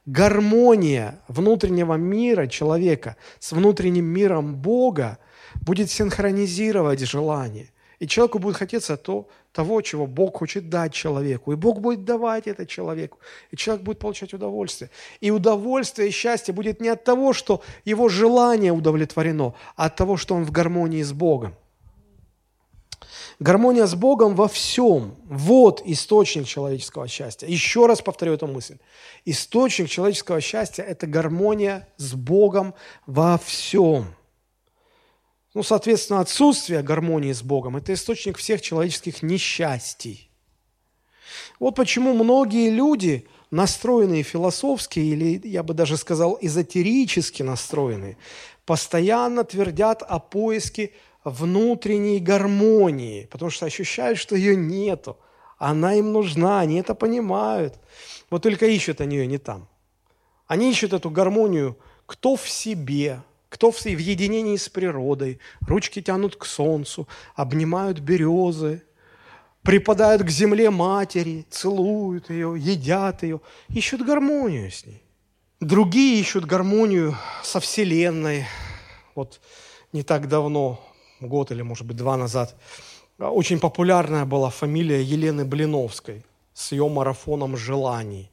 Гармония внутреннего мира человека с внутренним миром Бога будет синхронизировать желание. И человеку будет хотеться то, того, чего Бог хочет дать человеку. И Бог будет давать это человеку. И человек будет получать удовольствие. И удовольствие и счастье будет не от того, что его желание удовлетворено, а от того, что он в гармонии с Богом. Гармония с Богом во всем. Вот источник человеческого счастья. Еще раз повторю эту мысль. Источник человеческого счастья – это гармония с Богом во всем. Ну, соответственно, отсутствие гармонии с Богом – это источник всех человеческих несчастий. Вот почему многие люди, настроенные философски, или я бы даже сказал эзотерически настроенные, постоянно твердят о поиске внутренней гармонии, потому что ощущают, что ее нету. Она им нужна, они это понимают. Вот только ищут они ее не там. Они ищут эту гармонию кто в себе – кто в единении с природой, ручки тянут к солнцу, обнимают березы, припадают к земле матери, целуют ее, едят ее, ищут гармонию с ней. Другие ищут гармонию со Вселенной. Вот не так давно, год или, может быть, два назад, очень популярная была фамилия Елены Блиновской с ее марафоном желаний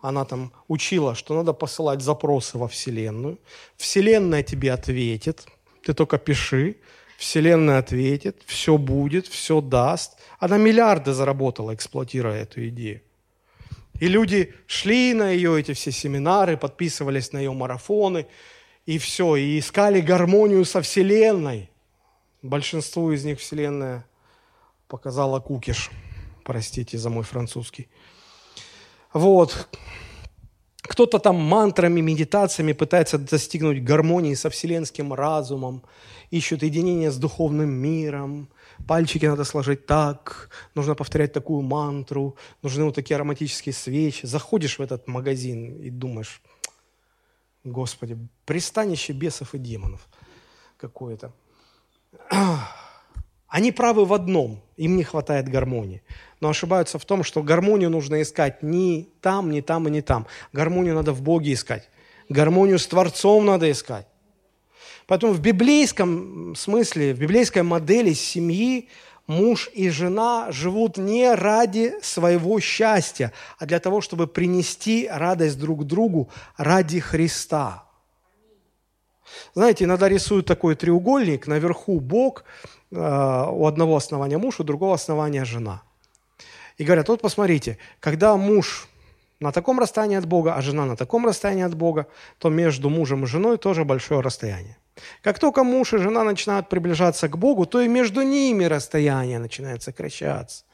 она там учила, что надо посылать запросы во Вселенную. Вселенная тебе ответит, ты только пиши, Вселенная ответит, все будет, все даст. Она миллиарды заработала, эксплуатируя эту идею. И люди шли на ее эти все семинары, подписывались на ее марафоны, и все, и искали гармонию со Вселенной. Большинству из них Вселенная показала кукиш. Простите за мой французский. Вот. Кто-то там мантрами, медитациями пытается достигнуть гармонии со вселенским разумом, ищут единение с духовным миром, пальчики надо сложить так, нужно повторять такую мантру, нужны вот такие ароматические свечи. Заходишь в этот магазин и думаешь, Господи, пристанище бесов и демонов какое-то. Они правы в одном, им не хватает гармонии но ошибаются в том, что гармонию нужно искать ни там, ни там и не там. Гармонию надо в Боге искать. Гармонию с Творцом надо искать. Поэтому в библейском смысле, в библейской модели семьи муж и жена живут не ради своего счастья, а для того, чтобы принести радость друг другу ради Христа. Знаете, иногда рисуют такой треугольник, наверху Бог, э, у одного основания муж, у другого основания жена – и говорят, вот посмотрите, когда муж на таком расстоянии от Бога, а жена на таком расстоянии от Бога, то между мужем и женой тоже большое расстояние. Как только муж и жена начинают приближаться к Богу, то и между ними расстояние начинает сокращаться.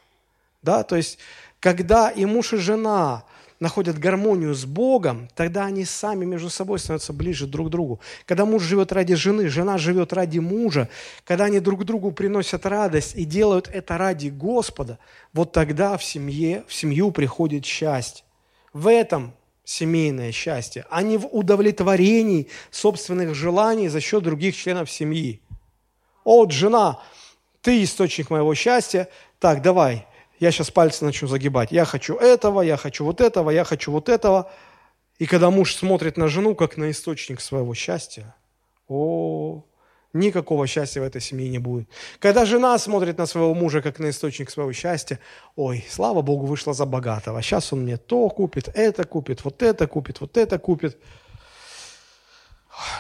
Да, то есть, когда и муж, и жена находят гармонию с Богом, тогда они сами между собой становятся ближе друг к другу. Когда муж живет ради жены, жена живет ради мужа, когда они друг другу приносят радость и делают это ради Господа, вот тогда в семье, в семью приходит счастье. В этом семейное счастье, а не в удовлетворении собственных желаний за счет других членов семьи. Вот жена, ты источник моего счастья, так, давай, я сейчас пальцы начну загибать. Я хочу этого, я хочу вот этого, я хочу вот этого. И когда муж смотрит на жену, как на источник своего счастья, о, никакого счастья в этой семье не будет. Когда жена смотрит на своего мужа, как на источник своего счастья, ой, слава Богу, вышла за богатого. Сейчас он мне то купит, это купит, вот это купит, вот это купит.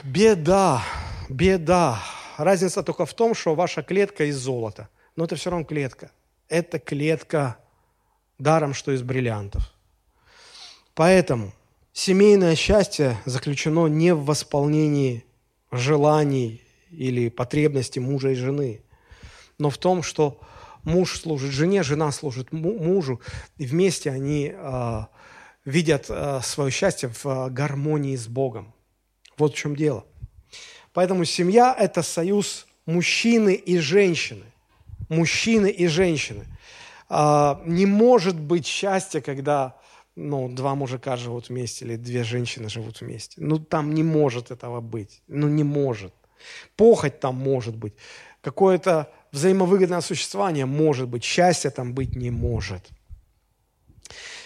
Беда, беда. Разница только в том, что ваша клетка из золота. Но это все равно клетка – это клетка даром, что из бриллиантов. Поэтому семейное счастье заключено не в восполнении желаний или потребностей мужа и жены, но в том, что муж служит жене, жена служит мужу, и вместе они э, видят э, свое счастье в э, гармонии с Богом. Вот в чем дело. Поэтому семья – это союз мужчины и женщины мужчины и женщины. А, не может быть счастья, когда ну, два мужика живут вместе или две женщины живут вместе. Ну, там не может этого быть. Ну, не может. Похоть там может быть. Какое-то взаимовыгодное существование может быть. Счастья там быть не может.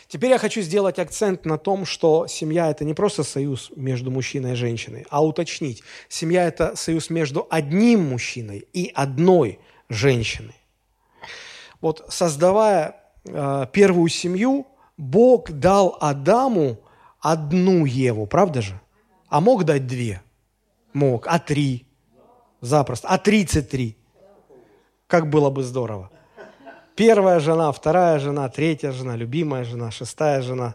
Теперь я хочу сделать акцент на том, что семья – это не просто союз между мужчиной и женщиной, а уточнить. Семья – это союз между одним мужчиной и одной женщины. Вот создавая э, первую семью, Бог дал Адаму одну Еву, правда же? А мог дать две? Мог. А три? Запросто. А тридцать три? Как было бы здорово. Первая жена, вторая жена, третья жена, любимая жена, шестая жена.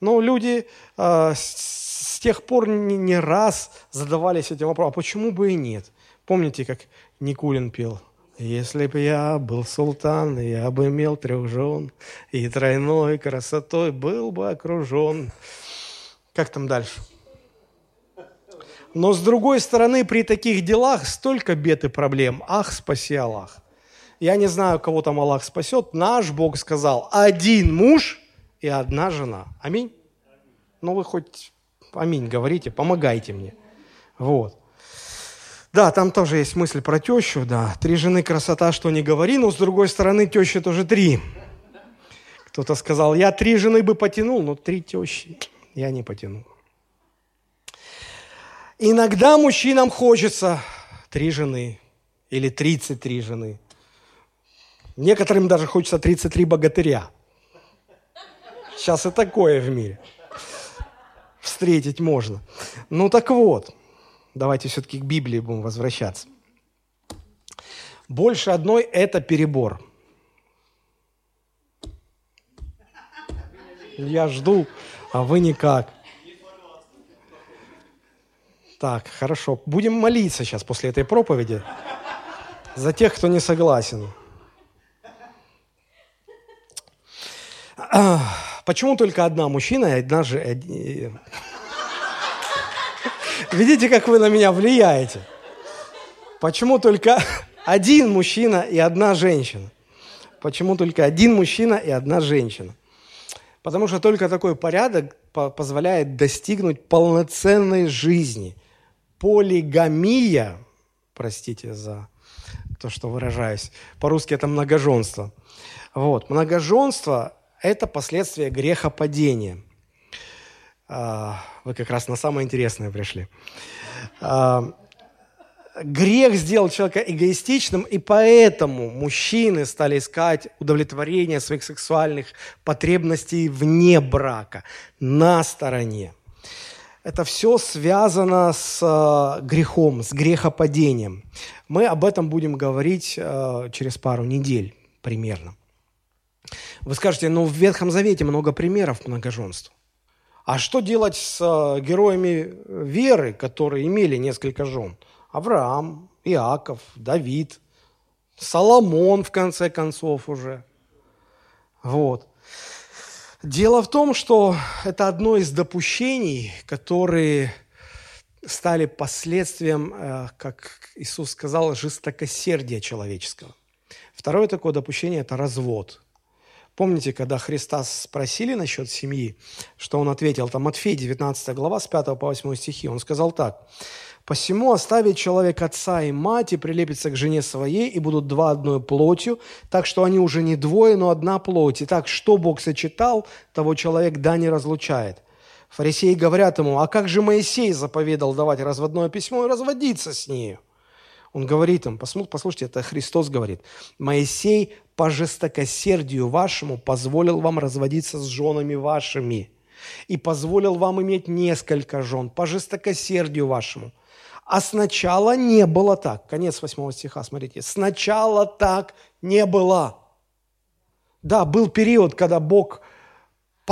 Ну, люди э, с, с тех пор не, не раз задавались этим вопросом, а почему бы и нет? Помните, как Никулин пел. Если б я был султан, я бы имел трех жен, и тройной красотой был бы окружен. Как там дальше? Но с другой стороны, при таких делах столько бед и проблем. Ах, спаси Аллах. Я не знаю, кого там Аллах спасет. Наш Бог сказал, один муж и одна жена. Аминь? Ну вы хоть аминь говорите, помогайте мне. Вот. Да, там тоже есть мысль про тещу, да. Три жены красота, что не говори, но с другой стороны теща тоже три. Кто-то сказал, я три жены бы потянул, но три тещи я не потяну. Иногда мужчинам хочется три жены или 33 жены. Некоторым даже хочется 33 богатыря. Сейчас и такое в мире. Встретить можно. Ну так вот – давайте все-таки к Библии будем возвращаться. Больше одной – это перебор. Я жду, а вы никак. Так, хорошо. Будем молиться сейчас после этой проповеди за тех, кто не согласен. Почему только одна мужчина и одна же... Видите, как вы на меня влияете? Почему только один мужчина и одна женщина? Почему только один мужчина и одна женщина? Потому что только такой порядок позволяет достигнуть полноценной жизни. Полигамия, простите за то, что выражаюсь, по-русски это многоженство. Вот. Многоженство – это последствия грехопадения – вы как раз на самое интересное пришли. А, грех сделал человека эгоистичным, и поэтому мужчины стали искать удовлетворение своих сексуальных потребностей вне брака, на стороне. Это все связано с а, грехом, с грехопадением. Мы об этом будем говорить через пару недель примерно. Вы скажете, ну в Ветхом Завете много примеров многоженства. А что делать с э, героями веры, которые имели несколько жен? Авраам, Иаков, Давид, Соломон, в конце концов, уже. Вот. Дело в том, что это одно из допущений, которые стали последствием, э, как Иисус сказал, жестокосердия человеческого. Второе такое допущение – это развод. Помните, когда Христа спросили насчет семьи, что он ответил? Там Матфей, 19 глава, с 5 по 8 стихи. Он сказал так. «Посему оставит человек отца и мать, и прилепится к жене своей, и будут два одной плотью, так что они уже не двое, но одна плоть. Итак, что Бог сочетал, того человек да не разлучает». Фарисеи говорят ему, а как же Моисей заповедал давать разводное письмо и разводиться с нею? Он говорит им, послушайте, это Христос говорит, Моисей по жестокосердию вашему позволил вам разводиться с женами вашими и позволил вам иметь несколько жен по жестокосердию вашему. А сначала не было так. Конец 8 стиха, смотрите. Сначала так не было. Да, был период, когда Бог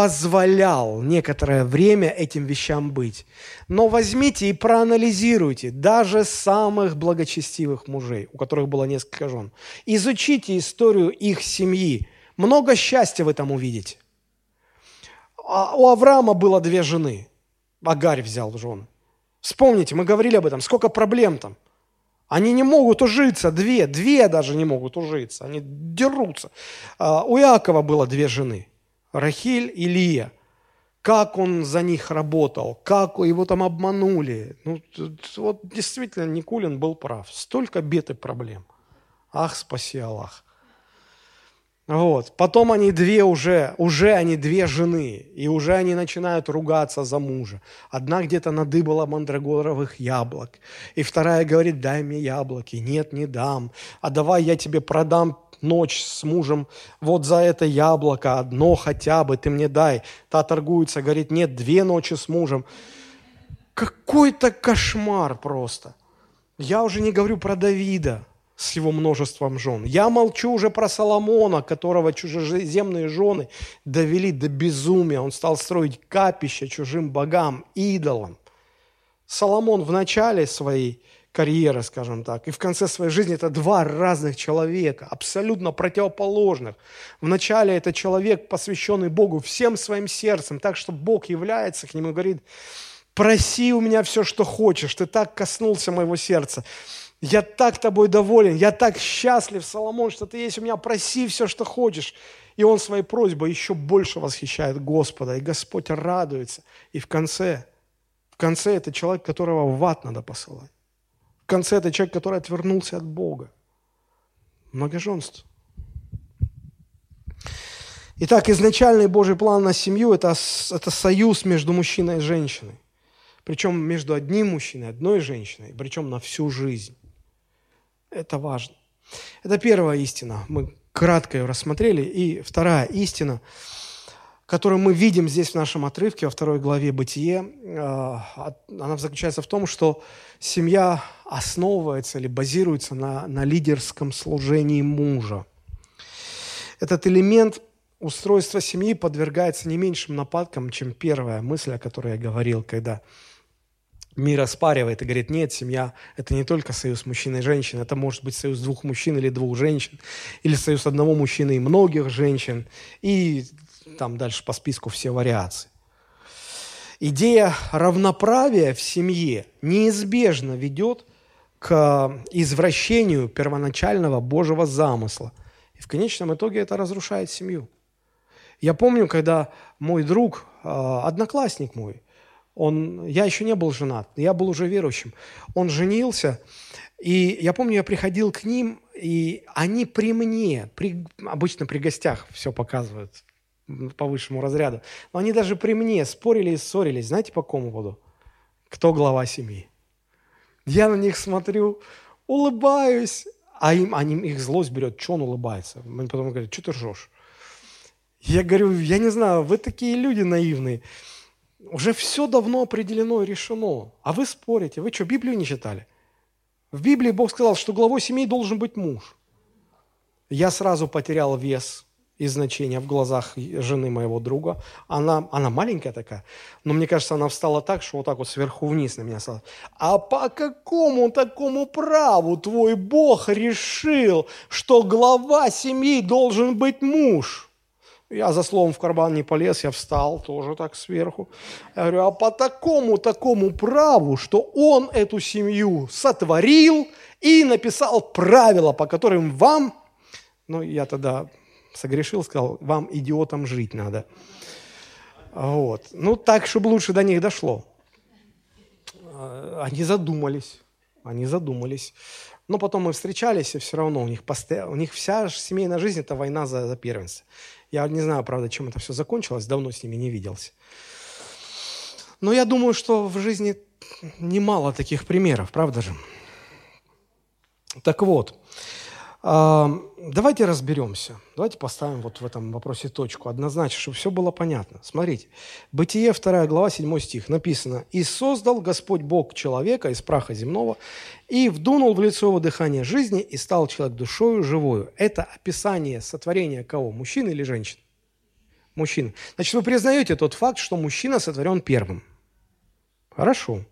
позволял некоторое время этим вещам быть. Но возьмите и проанализируйте даже самых благочестивых мужей, у которых было несколько жен. Изучите историю их семьи. Много счастья в этом увидите. А у Авраама было две жены. Агарь взял в жены. Вспомните, мы говорили об этом, сколько проблем там. Они не могут ужиться, две, две даже не могут ужиться, они дерутся. А у Иакова было две жены. Рахиль и Лия. Как он за них работал, как его там обманули. Ну, вот действительно Никулин был прав. Столько бед и проблем. Ах, спаси Аллах. Вот. Потом они две уже, уже они две жены, и уже они начинают ругаться за мужа. Одна где-то надыбала мандрагоровых яблок, и вторая говорит, дай мне яблоки. Нет, не дам. А давай я тебе продам ночь с мужем вот за это яблоко, одно хотя бы ты мне дай. Та торгуется, говорит, нет, две ночи с мужем. Какой-то кошмар просто. Я уже не говорю про Давида с его множеством жен. Я молчу уже про Соломона, которого чужеземные жены довели до безумия. Он стал строить капища чужим богам, идолам. Соломон в начале своей карьеры, скажем так. И в конце своей жизни это два разных человека, абсолютно противоположных. Вначале это человек, посвященный Богу всем своим сердцем, так что Бог является к нему и говорит, проси у меня все, что хочешь, ты так коснулся моего сердца. Я так тобой доволен, я так счастлив, Соломон, что ты есть у меня, проси все, что хочешь. И он своей просьбой еще больше восхищает Господа, и Господь радуется. И в конце, в конце это человек, которого в ад надо посылать конце это человек, который отвернулся от Бога. Многоженство. Итак, изначальный Божий план на семью это, – это союз между мужчиной и женщиной. Причем между одним мужчиной и одной женщиной, причем на всю жизнь. Это важно. Это первая истина. Мы кратко ее рассмотрели. И вторая истина – которую мы видим здесь в нашем отрывке, во второй главе «Бытие», э, она заключается в том, что семья основывается или базируется на, на лидерском служении мужа. Этот элемент устройства семьи подвергается не меньшим нападкам, чем первая мысль, о которой я говорил, когда мир оспаривает и говорит, нет, семья – это не только союз мужчины и женщины, это может быть союз двух мужчин или двух женщин, или союз одного мужчины и многих женщин, и там дальше по списку все вариации. Идея равноправия в семье неизбежно ведет к извращению первоначального Божьего замысла. И в конечном итоге это разрушает семью. Я помню, когда мой друг, а, одноклассник мой, он, я еще не был женат, я был уже верующим, он женился, и я помню, я приходил к ним, и они при мне, при, обычно при гостях все показывают, по высшему разряду. Но они даже при мне спорили и ссорились. Знаете, по какому поводу? Кто глава семьи? Я на них смотрю, улыбаюсь, а им, они, их злость берет, что он улыбается. Они потом говорят, что ты ржешь? Я говорю, я не знаю, вы такие люди наивные. Уже все давно определено и решено. А вы спорите. Вы что, Библию не читали? В Библии Бог сказал, что главой семьи должен быть муж. Я сразу потерял вес и значение в глазах жены моего друга. Она, она маленькая такая, но мне кажется, она встала так, что вот так вот сверху вниз на меня стала. А по какому такому праву твой Бог решил, что глава семьи должен быть муж? Я за словом в карман не полез, я встал тоже так сверху. Я говорю, а по такому, такому праву, что он эту семью сотворил и написал правила, по которым вам, ну, я тогда согрешил, сказал, вам, идиотам, жить надо. Вот. Ну, так, чтобы лучше до них дошло. А, они задумались. Они задумались. Но потом мы встречались, и все равно у них, постоянно, у них вся семейная жизнь – это война за, за первенство. Я не знаю, правда, чем это все закончилось, давно с ними не виделся. Но я думаю, что в жизни немало таких примеров, правда же? Так вот, Давайте разберемся. Давайте поставим вот в этом вопросе точку однозначно, чтобы все было понятно. Смотрите, Бытие 2 глава 7 стих написано «И создал Господь Бог человека из праха земного, и вдунул в лицо его дыхание жизни, и стал человек душою живою». Это описание сотворения кого? Мужчины или женщин? Мужчин. Значит, вы признаете тот факт, что мужчина сотворен первым. Хорошо.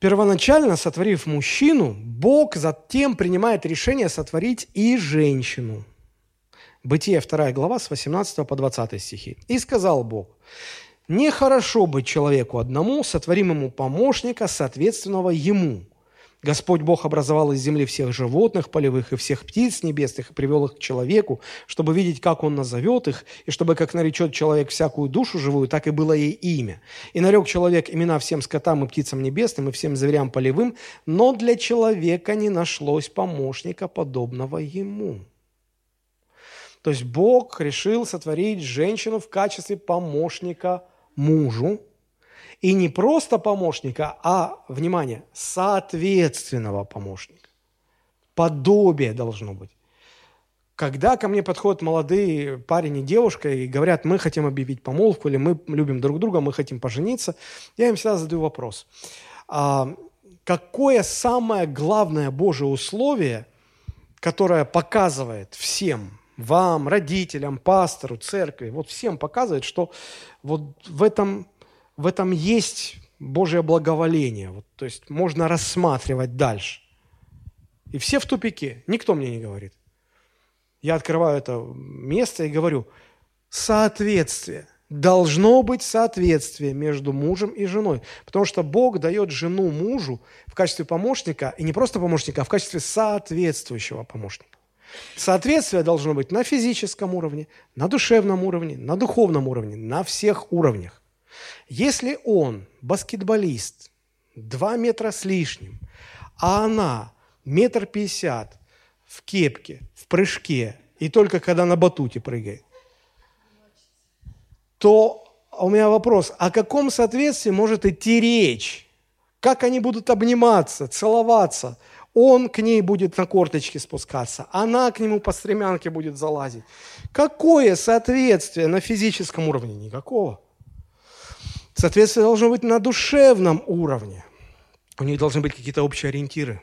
Первоначально сотворив мужчину, Бог затем принимает решение сотворить и женщину. Бытие 2 глава с 18 по 20 стихи. «И сказал Бог, нехорошо быть человеку одному, сотворим ему помощника, соответственного ему. Господь Бог образовал из земли всех животных полевых и всех птиц небесных и привел их к человеку, чтобы видеть, как он назовет их, и чтобы, как наречет человек всякую душу живую, так и было ей имя. И нарек человек имена всем скотам и птицам небесным и всем зверям полевым, но для человека не нашлось помощника, подобного ему». То есть Бог решил сотворить женщину в качестве помощника мужу, и не просто помощника, а, внимание, соответственного помощника. Подобие должно быть. Когда ко мне подходят молодые парень и девушка и говорят, мы хотим объявить помолвку, или мы любим друг друга, мы хотим пожениться, я им всегда задаю вопрос. А, какое самое главное Божье условие, которое показывает всем, вам, родителям, пастору, церкви, вот всем показывает, что вот в этом в этом есть Божье благоволение. Вот, то есть можно рассматривать дальше. И все в тупике. Никто мне не говорит. Я открываю это место и говорю, соответствие. Должно быть соответствие между мужем и женой. Потому что Бог дает жену мужу в качестве помощника, и не просто помощника, а в качестве соответствующего помощника. Соответствие должно быть на физическом уровне, на душевном уровне, на духовном уровне, на всех уровнях. Если он баскетболист, 2 метра с лишним, а она метр пятьдесят в кепке, в прыжке, и только когда на батуте прыгает, то у меня вопрос, о каком соответствии может идти речь? Как они будут обниматься, целоваться? Он к ней будет на корточки спускаться, она к нему по стремянке будет залазить. Какое соответствие на физическом уровне? Никакого. Соответствие должно быть на душевном уровне. У них должны быть какие-то общие ориентиры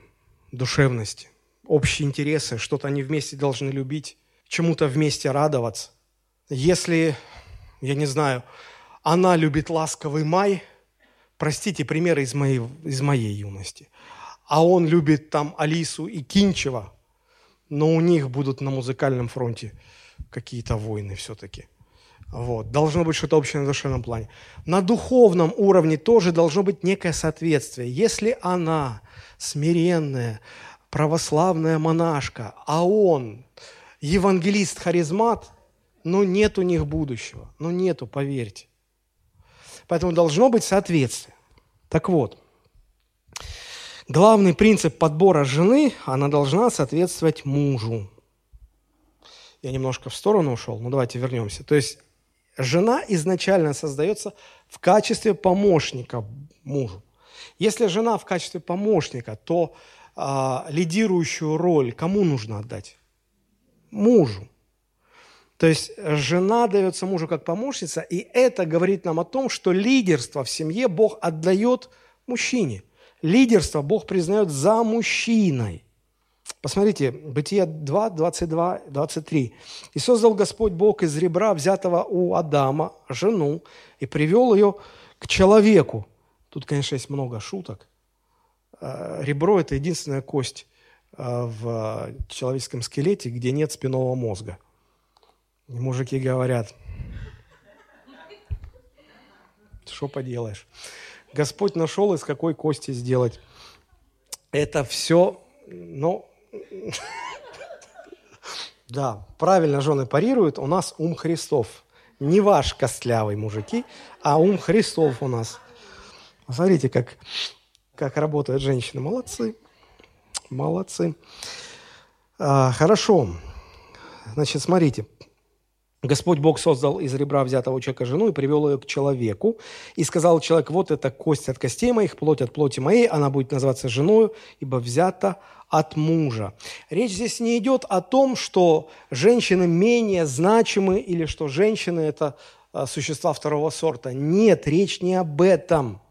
душевности, общие интересы, что-то они вместе должны любить, чему-то вместе радоваться. Если, я не знаю, она любит ласковый май, простите, примеры из моей, из моей юности, а он любит там Алису и Кинчева, но у них будут на музыкальном фронте какие-то войны все-таки – вот. Должно быть что-то общее на душевном плане. На духовном уровне тоже должно быть некое соответствие. Если она смиренная, православная монашка, а он евангелист-харизмат, ну нет у них будущего. Ну нету, поверьте. Поэтому должно быть соответствие. Так вот, главный принцип подбора жены, она должна соответствовать мужу. Я немножко в сторону ушел, но давайте вернемся. То есть Жена изначально создается в качестве помощника мужу. Если жена в качестве помощника, то э, лидирующую роль кому нужно отдать? Мужу. То есть жена дается мужу как помощница, и это говорит нам о том, что лидерство в семье Бог отдает мужчине. Лидерство Бог признает за мужчиной. Посмотрите, Бытие 2, 22, 23. «И создал Господь Бог из ребра, взятого у Адама, жену, и привел ее к человеку». Тут, конечно, есть много шуток. Э, ребро – это единственная кость э, в человеческом скелете, где нет спинного мозга. И мужики говорят, что поделаешь. Господь нашел, из какой кости сделать. Это все, ну, да, правильно жены парируют, у нас ум Христов. Не ваш костлявый мужики, а ум Христов у нас. Смотрите, как, как работают женщины. Молодцы. Молодцы. А, хорошо. Значит, смотрите. Господь Бог создал из ребра взятого человека жену и привел ее к человеку. И сказал человек, вот это кость от костей моих, плоть от плоти моей, она будет называться женою, ибо взята от мужа. Речь здесь не идет о том, что женщины менее значимы или что женщины – это а, существа второго сорта. Нет, речь не об этом.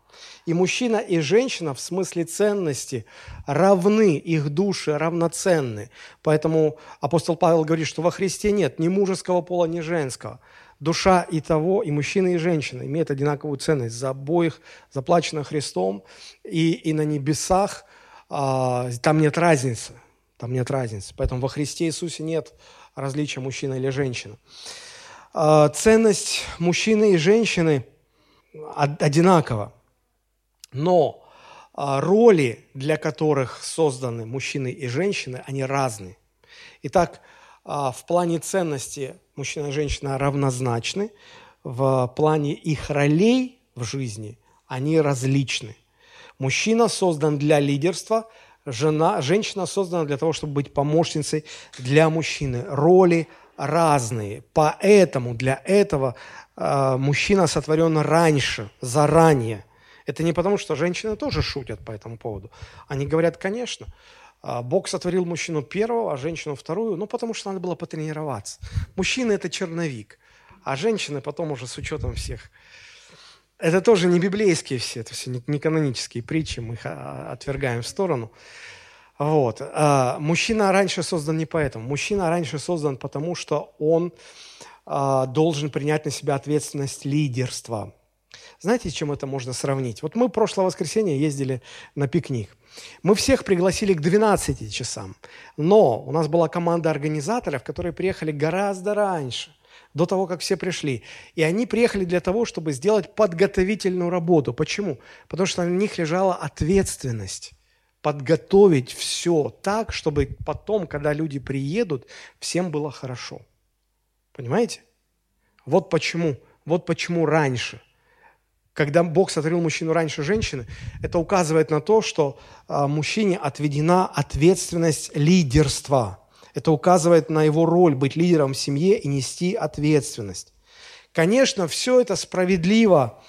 И мужчина, и женщина в смысле ценности равны, их души равноценны. Поэтому апостол Павел говорит, что во Христе нет ни мужеского пола, ни женского. Душа и того, и мужчина, и женщина имеют одинаковую ценность. За обоих заплачено Христом, и, и на небесах там нет разницы. Там нет разницы. Поэтому во Христе Иисусе нет различия мужчина или женщина. А, ценность мужчины и женщины одинакова. Но а, роли, для которых созданы мужчины и женщины, они разные. Итак, а, в плане ценности мужчина и женщина равнозначны, в плане их ролей в жизни они различны. Мужчина создан для лидерства, жена, женщина создана для того, чтобы быть помощницей для мужчины. Роли разные. Поэтому для этого э, мужчина сотворен раньше, заранее. Это не потому, что женщины тоже шутят по этому поводу. Они говорят, конечно, а, Бог сотворил мужчину первого, а женщину вторую, ну, потому что надо было потренироваться. Мужчина – это черновик, а женщины потом уже с учетом всех. Это тоже не библейские все, это все не канонические притчи, мы их а, отвергаем в сторону. Вот. А, мужчина раньше создан не поэтому. Мужчина раньше создан потому, что он должен принять на себя ответственность лидерства – знаете, с чем это можно сравнить? Вот мы прошлое воскресенье ездили на пикник. Мы всех пригласили к 12 часам, но у нас была команда организаторов, которые приехали гораздо раньше, до того, как все пришли. И они приехали для того, чтобы сделать подготовительную работу. Почему? Потому что на них лежала ответственность подготовить все так, чтобы потом, когда люди приедут, всем было хорошо. Понимаете? Вот почему, вот почему раньше когда Бог сотворил мужчину раньше женщины, это указывает на то, что а, мужчине отведена ответственность лидерства. Это указывает на его роль быть лидером в семье и нести ответственность. Конечно, все это справедливо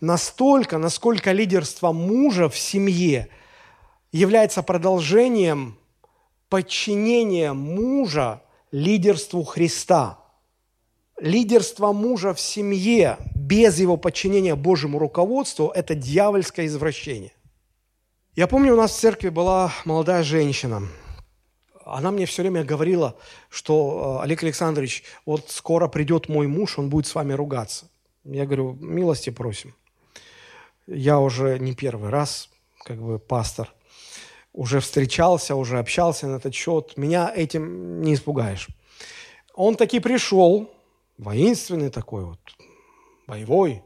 настолько, насколько лидерство мужа в семье является продолжением подчинения мужа лидерству Христа – лидерство мужа в семье без его подчинения Божьему руководству – это дьявольское извращение. Я помню, у нас в церкви была молодая женщина. Она мне все время говорила, что э, Олег Александрович, вот скоро придет мой муж, он будет с вами ругаться. Я говорю, милости просим. Я уже не первый раз, как бы пастор, уже встречался, уже общался на этот счет. Меня этим не испугаешь. Он таки пришел, воинственный такой вот, боевой.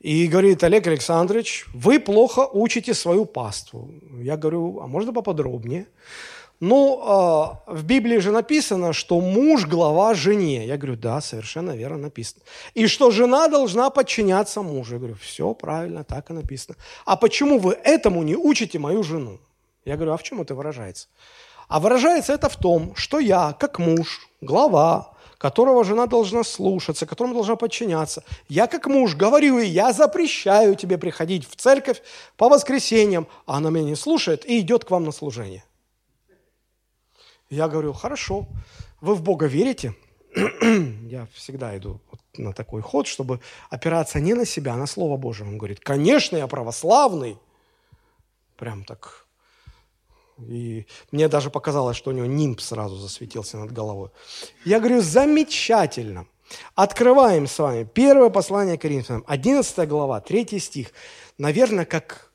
И говорит, Олег Александрович, вы плохо учите свою паству. Я говорю, а можно поподробнее? Ну, э, в Библии же написано, что муж – глава жене. Я говорю, да, совершенно верно написано. И что жена должна подчиняться мужу. Я говорю, все правильно, так и написано. А почему вы этому не учите мою жену? Я говорю, а в чем это выражается? А выражается это в том, что я, как муж, глава, которого жена должна слушаться, которому должна подчиняться. Я как муж говорю ей, я запрещаю тебе приходить в церковь по воскресеньям, а она меня не слушает и идет к вам на служение. Я говорю, хорошо, вы в Бога верите? я всегда иду на такой ход, чтобы опираться не на себя, а на Слово Божие. Он говорит, конечно, я православный. Прям так и мне даже показалось, что у него нимб сразу засветился над головой. Я говорю, замечательно. Открываем с вами первое послание Коринфянам, 11 глава, 3 стих. Наверное, как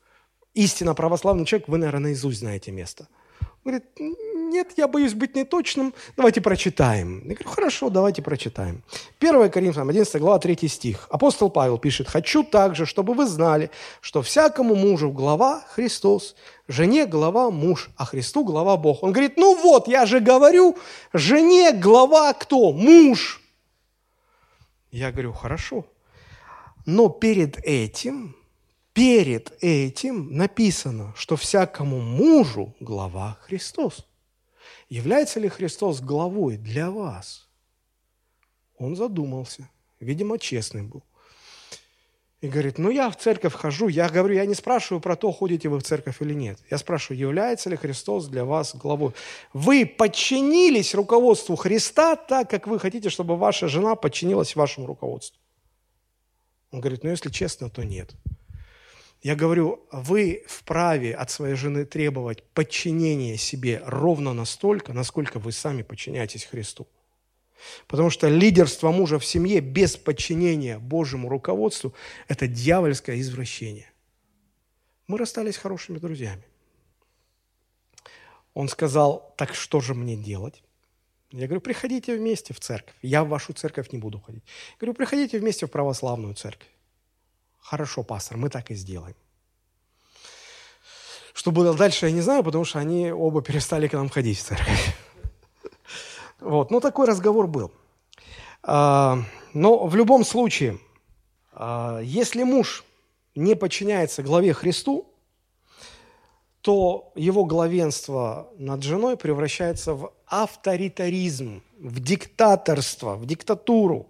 истинно православный человек, вы, наверное, наизусть знаете место. Говорит, нет, я боюсь быть неточным, давайте прочитаем. Я говорю, хорошо, давайте прочитаем. 1 Коринфянам, 11 глава, 3 стих. Апостол Павел пишет, «Хочу также, чтобы вы знали, что всякому мужу глава Христос, жене глава муж, а Христу глава Бог». Он говорит, ну вот, я же говорю, жене глава кто? Муж. Я говорю, хорошо. Но перед этим перед этим написано, что всякому мужу глава Христос. Является ли Христос главой для вас? Он задумался, видимо, честный был. И говорит, ну я в церковь хожу, я говорю, я не спрашиваю про то, ходите вы в церковь или нет. Я спрашиваю, является ли Христос для вас главой? Вы подчинились руководству Христа так, как вы хотите, чтобы ваша жена подчинилась вашему руководству? Он говорит, ну если честно, то нет. Я говорю, вы вправе от своей жены требовать подчинения себе ровно настолько, насколько вы сами подчиняетесь Христу. Потому что лидерство мужа в семье без подчинения Божьему руководству – это дьявольское извращение. Мы расстались хорошими друзьями. Он сказал, так что же мне делать? Я говорю, приходите вместе в церковь. Я в вашу церковь не буду ходить. Я говорю, приходите вместе в православную церковь. Хорошо, пастор, мы так и сделаем. Что было дальше, я не знаю, потому что они оба перестали к нам ходить в церковь. Вот, ну такой разговор был. А, но в любом случае, а, если муж не подчиняется главе Христу, то его главенство над женой превращается в авторитаризм, в диктаторство, в диктатуру.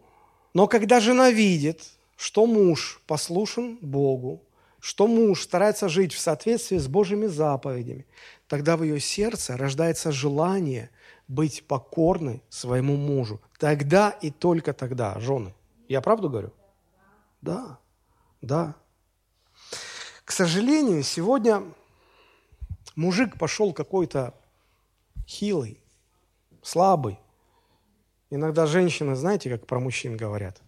Но когда жена видит, что муж послушен Богу, что муж старается жить в соответствии с Божьими заповедями, тогда в ее сердце рождается желание быть покорной своему мужу. Тогда и только тогда, жены. Я правду говорю? Да, да. К сожалению, сегодня мужик пошел какой-то хилый, слабый. Иногда женщины, знаете, как про мужчин говорят?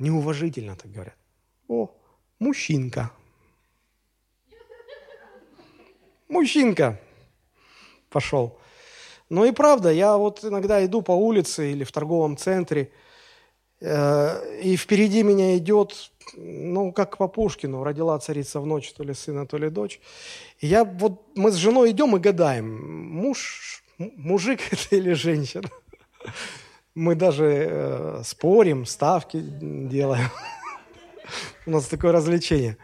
Неуважительно так говорят. О, мужчинка. Мужчинка пошел. Ну и правда, я вот иногда иду по улице или в торговом центре, э, и впереди меня идет, ну, как по Пушкину, родила царица в ночь, то ли сына, то ли дочь. И я вот, мы с женой идем и гадаем, муж, мужик это или женщина. Мы даже э, спорим, ставки делаем. У нас такое развлечение.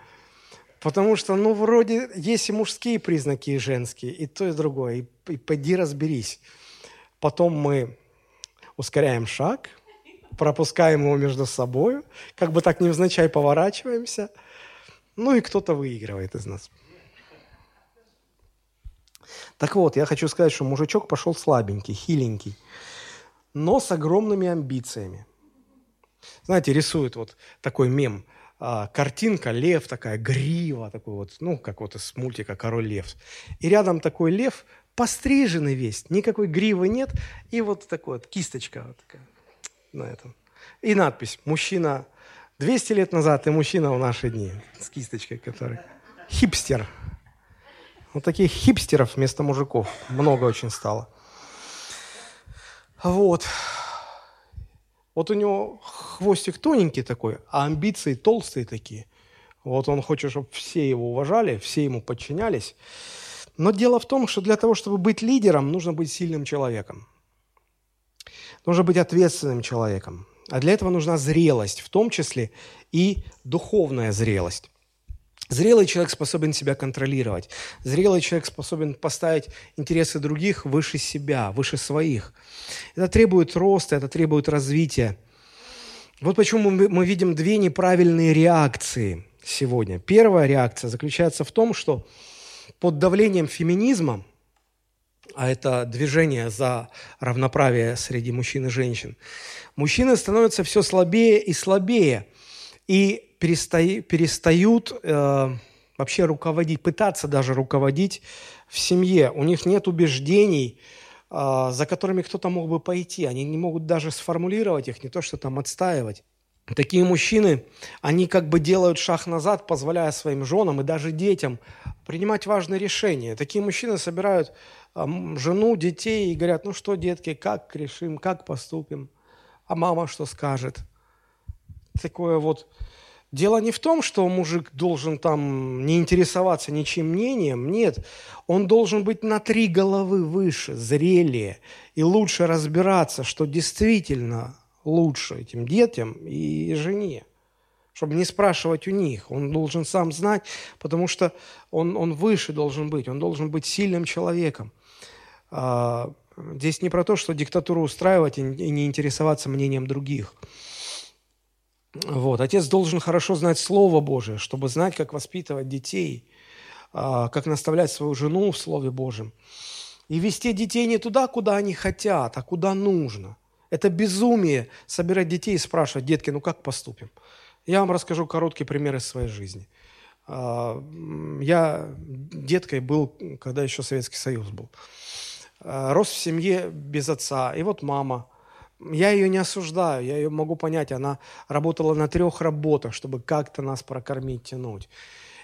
Потому что, ну, вроде есть и мужские признаки, и женские, и то, и другое. И, и пойди разберись. Потом мы ускоряем шаг, пропускаем его между собой, как бы так невзначай поворачиваемся. Ну и кто-то выигрывает из нас. Так вот, я хочу сказать, что мужичок пошел слабенький, хиленький но с огромными амбициями. Знаете, рисуют вот такой мем. А, картинка, лев такая, грива, такой вот, ну, как вот из мультика «Король лев». И рядом такой лев, постриженный весь, никакой гривы нет, и вот такой вот кисточка вот такая на этом. И надпись «Мужчина 200 лет назад и мужчина в наши дни» с кисточкой, который хипстер. Вот таких хипстеров вместо мужиков много очень стало. Вот. Вот у него хвостик тоненький такой, а амбиции толстые такие. Вот он хочет, чтобы все его уважали, все ему подчинялись. Но дело в том, что для того, чтобы быть лидером, нужно быть сильным человеком. Нужно быть ответственным человеком. А для этого нужна зрелость, в том числе и духовная зрелость. Зрелый человек способен себя контролировать. Зрелый человек способен поставить интересы других выше себя, выше своих. Это требует роста, это требует развития. Вот почему мы, видим две неправильные реакции сегодня. Первая реакция заключается в том, что под давлением феминизма, а это движение за равноправие среди мужчин и женщин, мужчины становятся все слабее и слабее. И перестают э, вообще руководить, пытаться даже руководить в семье. У них нет убеждений, э, за которыми кто-то мог бы пойти. Они не могут даже сформулировать их, не то что там отстаивать. Такие мужчины, они как бы делают шаг назад, позволяя своим женам и даже детям принимать важные решения. Такие мужчины собирают жену, детей и говорят, ну что, детки, как решим, как поступим, а мама что скажет. Такое вот Дело не в том, что мужик должен там не интересоваться ничьим мнением. Нет, он должен быть на три головы выше, зрелее и лучше разбираться, что действительно лучше этим детям и жене. Чтобы не спрашивать у них. Он должен сам знать, потому что он, он выше должен быть. Он должен быть сильным человеком. А, здесь не про то, что диктатуру устраивать и не интересоваться мнением других – вот. Отец должен хорошо знать Слово Божие, чтобы знать, как воспитывать детей, а, как наставлять свою жену в Слове Божьем. И вести детей не туда, куда они хотят, а куда нужно. Это безумие собирать детей и спрашивать, детки, ну как поступим? Я вам расскажу короткий пример из своей жизни. А, я деткой был, когда еще Советский Союз был. А, рос в семье без отца. И вот мама – я ее не осуждаю, я ее могу понять. Она работала на трех работах, чтобы как-то нас прокормить, тянуть.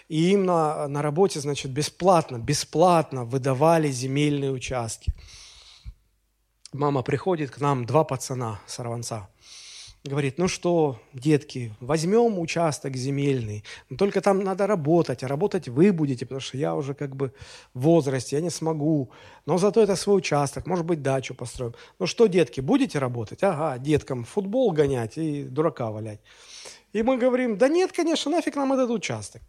И им на, на работе, значит, бесплатно, бесплатно выдавали земельные участки. Мама приходит к нам, два пацана, сорванца – говорит, ну что, детки, возьмем участок земельный, но только там надо работать, а работать вы будете, потому что я уже как бы в возрасте, я не смогу, но зато это свой участок, может быть, дачу построим. Ну что, детки, будете работать? Ага, деткам футбол гонять и дурака валять. И мы говорим, да нет, конечно, нафиг нам этот участок.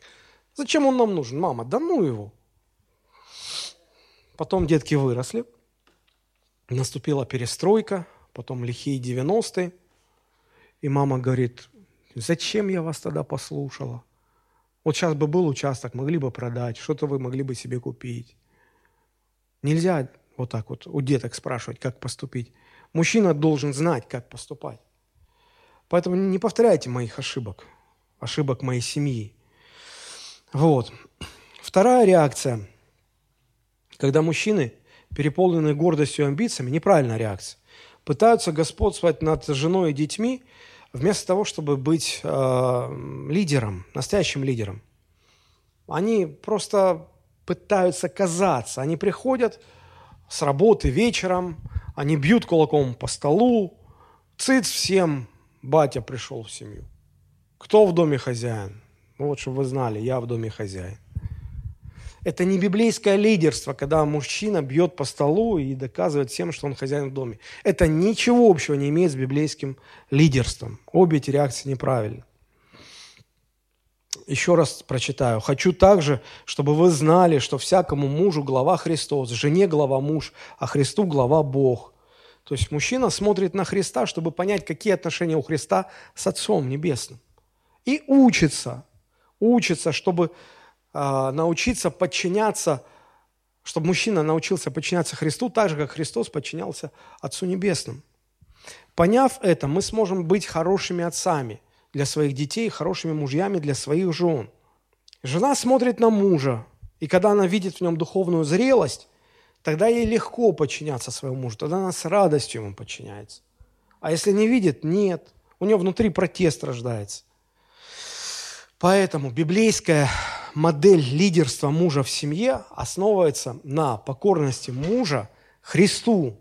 Зачем он нам нужен, мама? Да ну его. Потом детки выросли, наступила перестройка, потом лихие 90-е, и мама говорит, зачем я вас тогда послушала? Вот сейчас бы был участок, могли бы продать, что-то вы могли бы себе купить. Нельзя вот так вот у деток спрашивать, как поступить. Мужчина должен знать, как поступать. Поэтому не повторяйте моих ошибок, ошибок моей семьи. Вот. Вторая реакция, когда мужчины переполнены гордостью и амбициями, неправильная реакция, пытаются господствовать над женой и детьми – вместо того, чтобы быть э, лидером, настоящим лидером. Они просто пытаются казаться. Они приходят с работы вечером, они бьют кулаком по столу, цыц всем, батя пришел в семью. Кто в доме хозяин? Вот, чтобы вы знали, я в доме хозяин. Это не библейское лидерство, когда мужчина бьет по столу и доказывает всем, что он хозяин в доме. Это ничего общего не имеет с библейским лидерством. Обе эти реакции неправильны. Еще раз прочитаю. «Хочу также, чтобы вы знали, что всякому мужу глава Христос, жене глава муж, а Христу глава Бог». То есть мужчина смотрит на Христа, чтобы понять, какие отношения у Христа с Отцом Небесным. И учится, учится, чтобы научиться подчиняться, чтобы мужчина научился подчиняться Христу так же, как Христос подчинялся Отцу Небесному. Поняв это, мы сможем быть хорошими отцами для своих детей, хорошими мужьями для своих жен. Жена смотрит на мужа, и когда она видит в нем духовную зрелость, тогда ей легко подчиняться своему мужу, тогда она с радостью ему подчиняется. А если не видит, нет. У нее внутри протест рождается. Поэтому библейская модель лидерства мужа в семье основывается на покорности мужа Христу.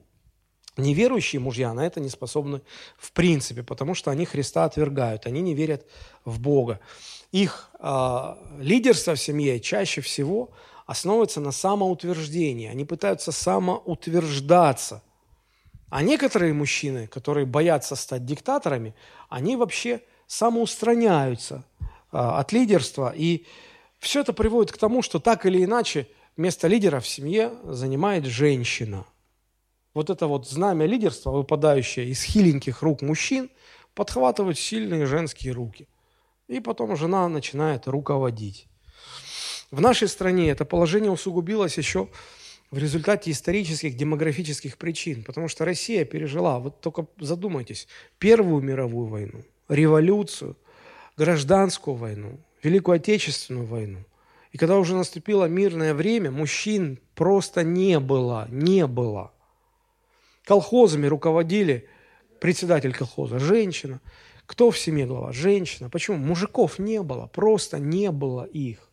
Неверующие мужья на это не способны в принципе, потому что они Христа отвергают, они не верят в Бога. Их э, лидерство в семье чаще всего основывается на самоутверждении. Они пытаются самоутверждаться. А некоторые мужчины, которые боятся стать диктаторами, они вообще самоустраняются от лидерства и все это приводит к тому, что так или иначе место лидера в семье занимает женщина. Вот это вот знамя лидерства, выпадающее из хиленьких рук мужчин, подхватывают сильные женские руки. И потом жена начинает руководить. В нашей стране это положение усугубилось еще в результате исторических, демографических причин, потому что Россия пережила, вот только задумайтесь, Первую мировую войну, революцию, гражданскую войну, Великую Отечественную войну. И когда уже наступило мирное время, мужчин просто не было, не было. Колхозами руководили председатель колхоза, женщина. Кто в семье глава? Женщина. Почему? Мужиков не было, просто не было их.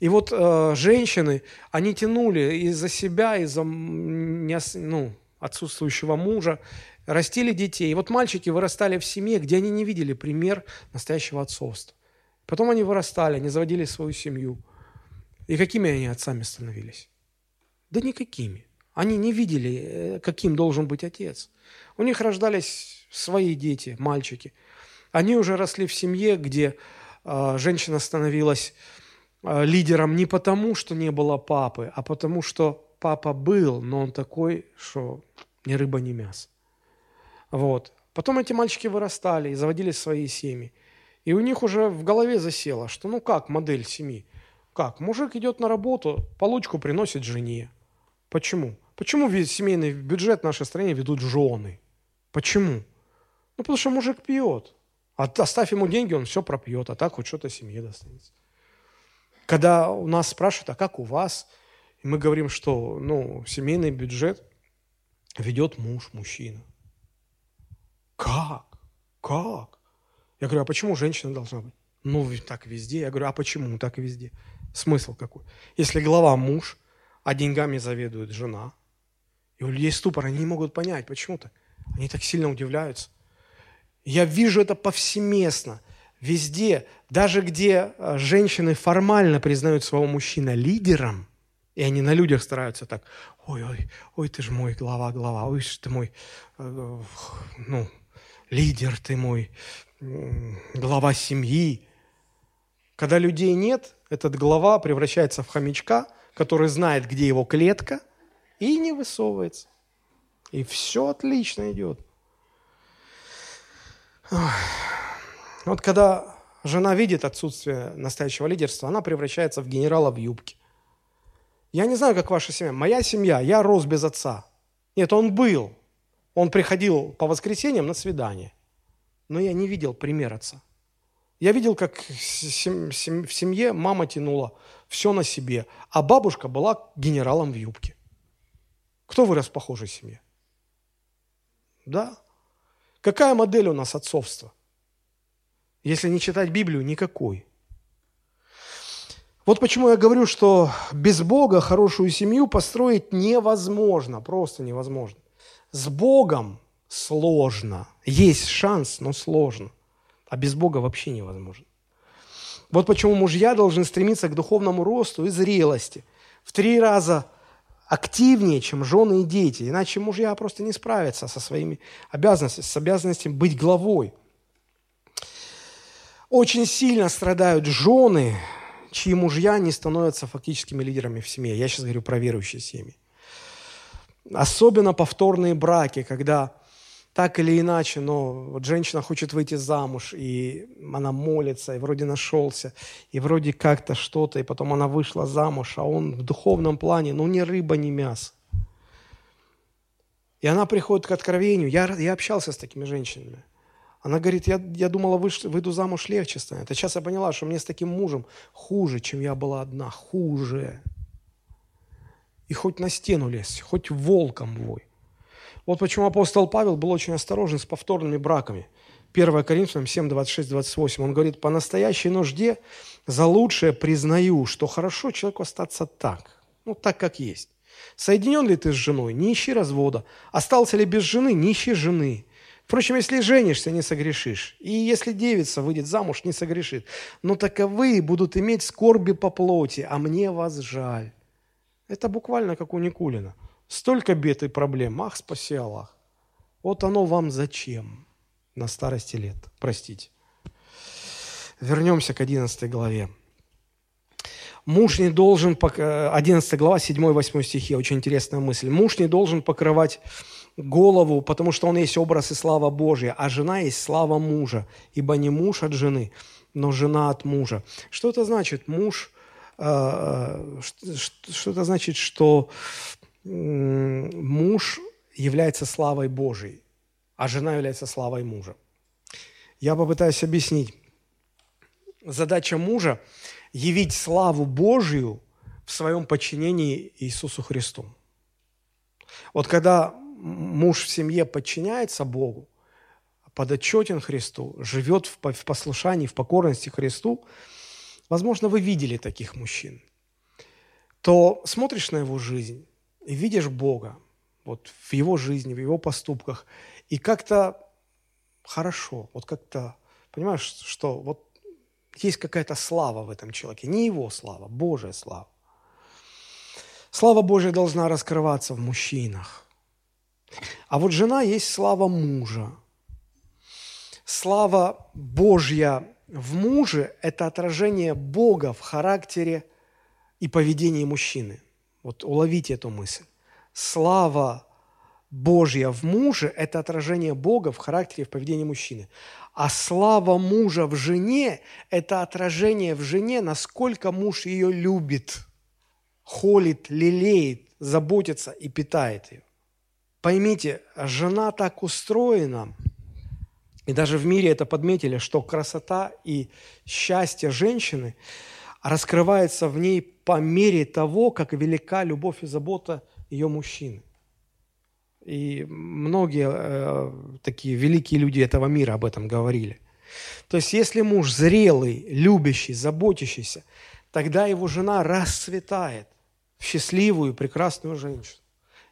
И вот э, женщины, они тянули из-за себя, из-за ну, отсутствующего мужа, растили детей. И вот мальчики вырастали в семье, где они не видели пример настоящего отцовства. Потом они вырастали, они заводили свою семью. И какими они отцами становились? Да никакими. Они не видели, э, каким должен быть отец. У них рождались свои дети, мальчики. Они уже росли в семье, где э, женщина становилась э, лидером не потому, что не было папы, а потому, что папа был, но он такой, что ни рыба, ни мясо. Вот. Потом эти мальчики вырастали и заводили свои семьи. И у них уже в голове засело, что ну как модель семьи? Как? Мужик идет на работу, получку приносит жене. Почему? Почему весь семейный бюджет в нашей стране ведут жены? Почему? Ну, потому что мужик пьет. А оставь ему деньги, он все пропьет, а так хоть что-то семье достанется. Когда у нас спрашивают, а как у вас? И мы говорим, что ну, семейный бюджет ведет муж, мужчина. Как? Как? Я говорю, а почему женщина должна быть? Ну, так везде. Я говорю, а почему так везде? Смысл какой? Если глава муж, а деньгами заведует жена, и у людей ступор, они не могут понять, почему-то. Они так сильно удивляются. Я вижу это повсеместно, везде, даже где э, женщины формально признают своего мужчину лидером, и они на людях стараются так, ой-ой, ой, ты же мой глава, глава, ой, ты мой, э, ну, лидер, ты мой, глава семьи. Когда людей нет, этот глава превращается в хомячка, который знает, где его клетка, и не высовывается. И все отлично идет. Вот когда жена видит отсутствие настоящего лидерства, она превращается в генерала в юбке. Я не знаю, как ваша семья. Моя семья, я рос без отца. Нет, он был. Он приходил по воскресеньям на свидание. Но я не видел пример отца. Я видел, как в семье мама тянула все на себе, а бабушка была генералом в юбке. Кто вырос в похожей семье? Да. Какая модель у нас отцовства? Если не читать Библию, никакой. Вот почему я говорю, что без Бога хорошую семью построить невозможно, просто невозможно. С Богом сложно. Есть шанс, но сложно. А без Бога вообще невозможно. Вот почему мужья должны стремиться к духовному росту и зрелости. В три раза активнее, чем жены и дети. Иначе мужья просто не справятся со своими обязанностями, с обязанностью быть главой. Очень сильно страдают жены, чьи мужья не становятся фактическими лидерами в семье. Я сейчас говорю про верующие семьи. Особенно повторные браки, когда так или иначе, но вот женщина хочет выйти замуж, и она молится, и вроде нашелся, и вроде как-то что-то, и потом она вышла замуж, а он в духовном плане, ну, ни рыба, ни мясо. И она приходит к откровению. Я, я общался с такими женщинами. Она говорит, я, я думала, выш, выйду замуж легче станет. А сейчас я поняла, что мне с таким мужем хуже, чем я была одна. Хуже. И хоть на стену лезь, хоть волком вой. Вот почему апостол Павел был очень осторожен с повторными браками. 1 Коринфянам 7, 26, 28. Он говорит, по настоящей нужде за лучшее признаю, что хорошо человеку остаться так, ну так, как есть. Соединен ли ты с женой, не ищи развода. Остался ли без жены, не ищи жены. Впрочем, если женишься, не согрешишь. И если девица выйдет замуж, не согрешит. Но таковые будут иметь скорби по плоти, а мне вас жаль. Это буквально как у Никулина. Столько бед и проблем. Ах, спаси Аллах. Вот оно вам зачем на старости лет. Простите. Вернемся к 11 главе. Муж не должен, 11 глава, 7-8 стихи, очень интересная мысль. Муж не должен покрывать голову, потому что он есть образ и слава Божья, а жена есть слава мужа, ибо не муж от жены, но жена от мужа. Что это значит? Муж, э, э, что это значит, что муж является славой Божией, а жена является славой мужа. Я попытаюсь объяснить. Задача мужа – явить славу Божию в своем подчинении Иисусу Христу. Вот когда муж в семье подчиняется Богу, подотчетен Христу, живет в послушании, в покорности Христу, возможно, вы видели таких мужчин, то смотришь на его жизнь и видишь Бога вот в его жизни, в его поступках, и как-то хорошо, вот как-то, понимаешь, что вот есть какая-то слава в этом человеке, не его слава, Божья слава. Слава Божья должна раскрываться в мужчинах. А вот жена есть слава мужа. Слава Божья в муже – это отражение Бога в характере и поведении мужчины. Вот уловите эту мысль. Слава Божья в муже – это отражение Бога в характере и в поведении мужчины. А слава мужа в жене – это отражение в жене, насколько муж ее любит, холит, лелеет, заботится и питает ее. Поймите, жена так устроена, и даже в мире это подметили, что красота и счастье женщины раскрывается в ней по мере того, как велика любовь и забота ее мужчины. И многие э, такие великие люди этого мира об этом говорили. То есть, если муж зрелый, любящий, заботящийся, тогда его жена расцветает в счастливую, прекрасную женщину.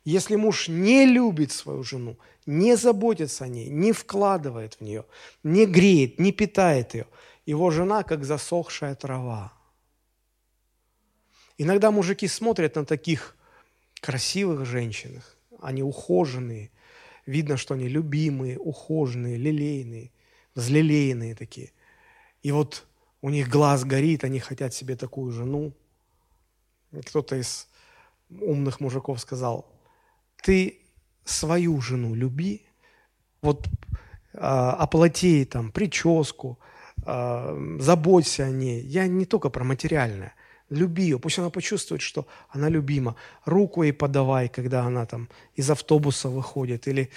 Если муж не любит свою жену, не заботится о ней, не вкладывает в нее, не греет, не питает ее, его жена как засохшая трава. Иногда мужики смотрят на таких красивых женщин, они ухоженные, видно, что они любимые, ухоженные, лилейные, взлелеянные такие. И вот у них глаз горит, они хотят себе такую жену. Кто-то из умных мужиков сказал, ты свою жену люби, вот а, оплати там прическу, а, заботься о ней. Я не только про материальное. Люби ее, пусть она почувствует, что она любима. Руку ей подавай, когда она там из автобуса выходит. Или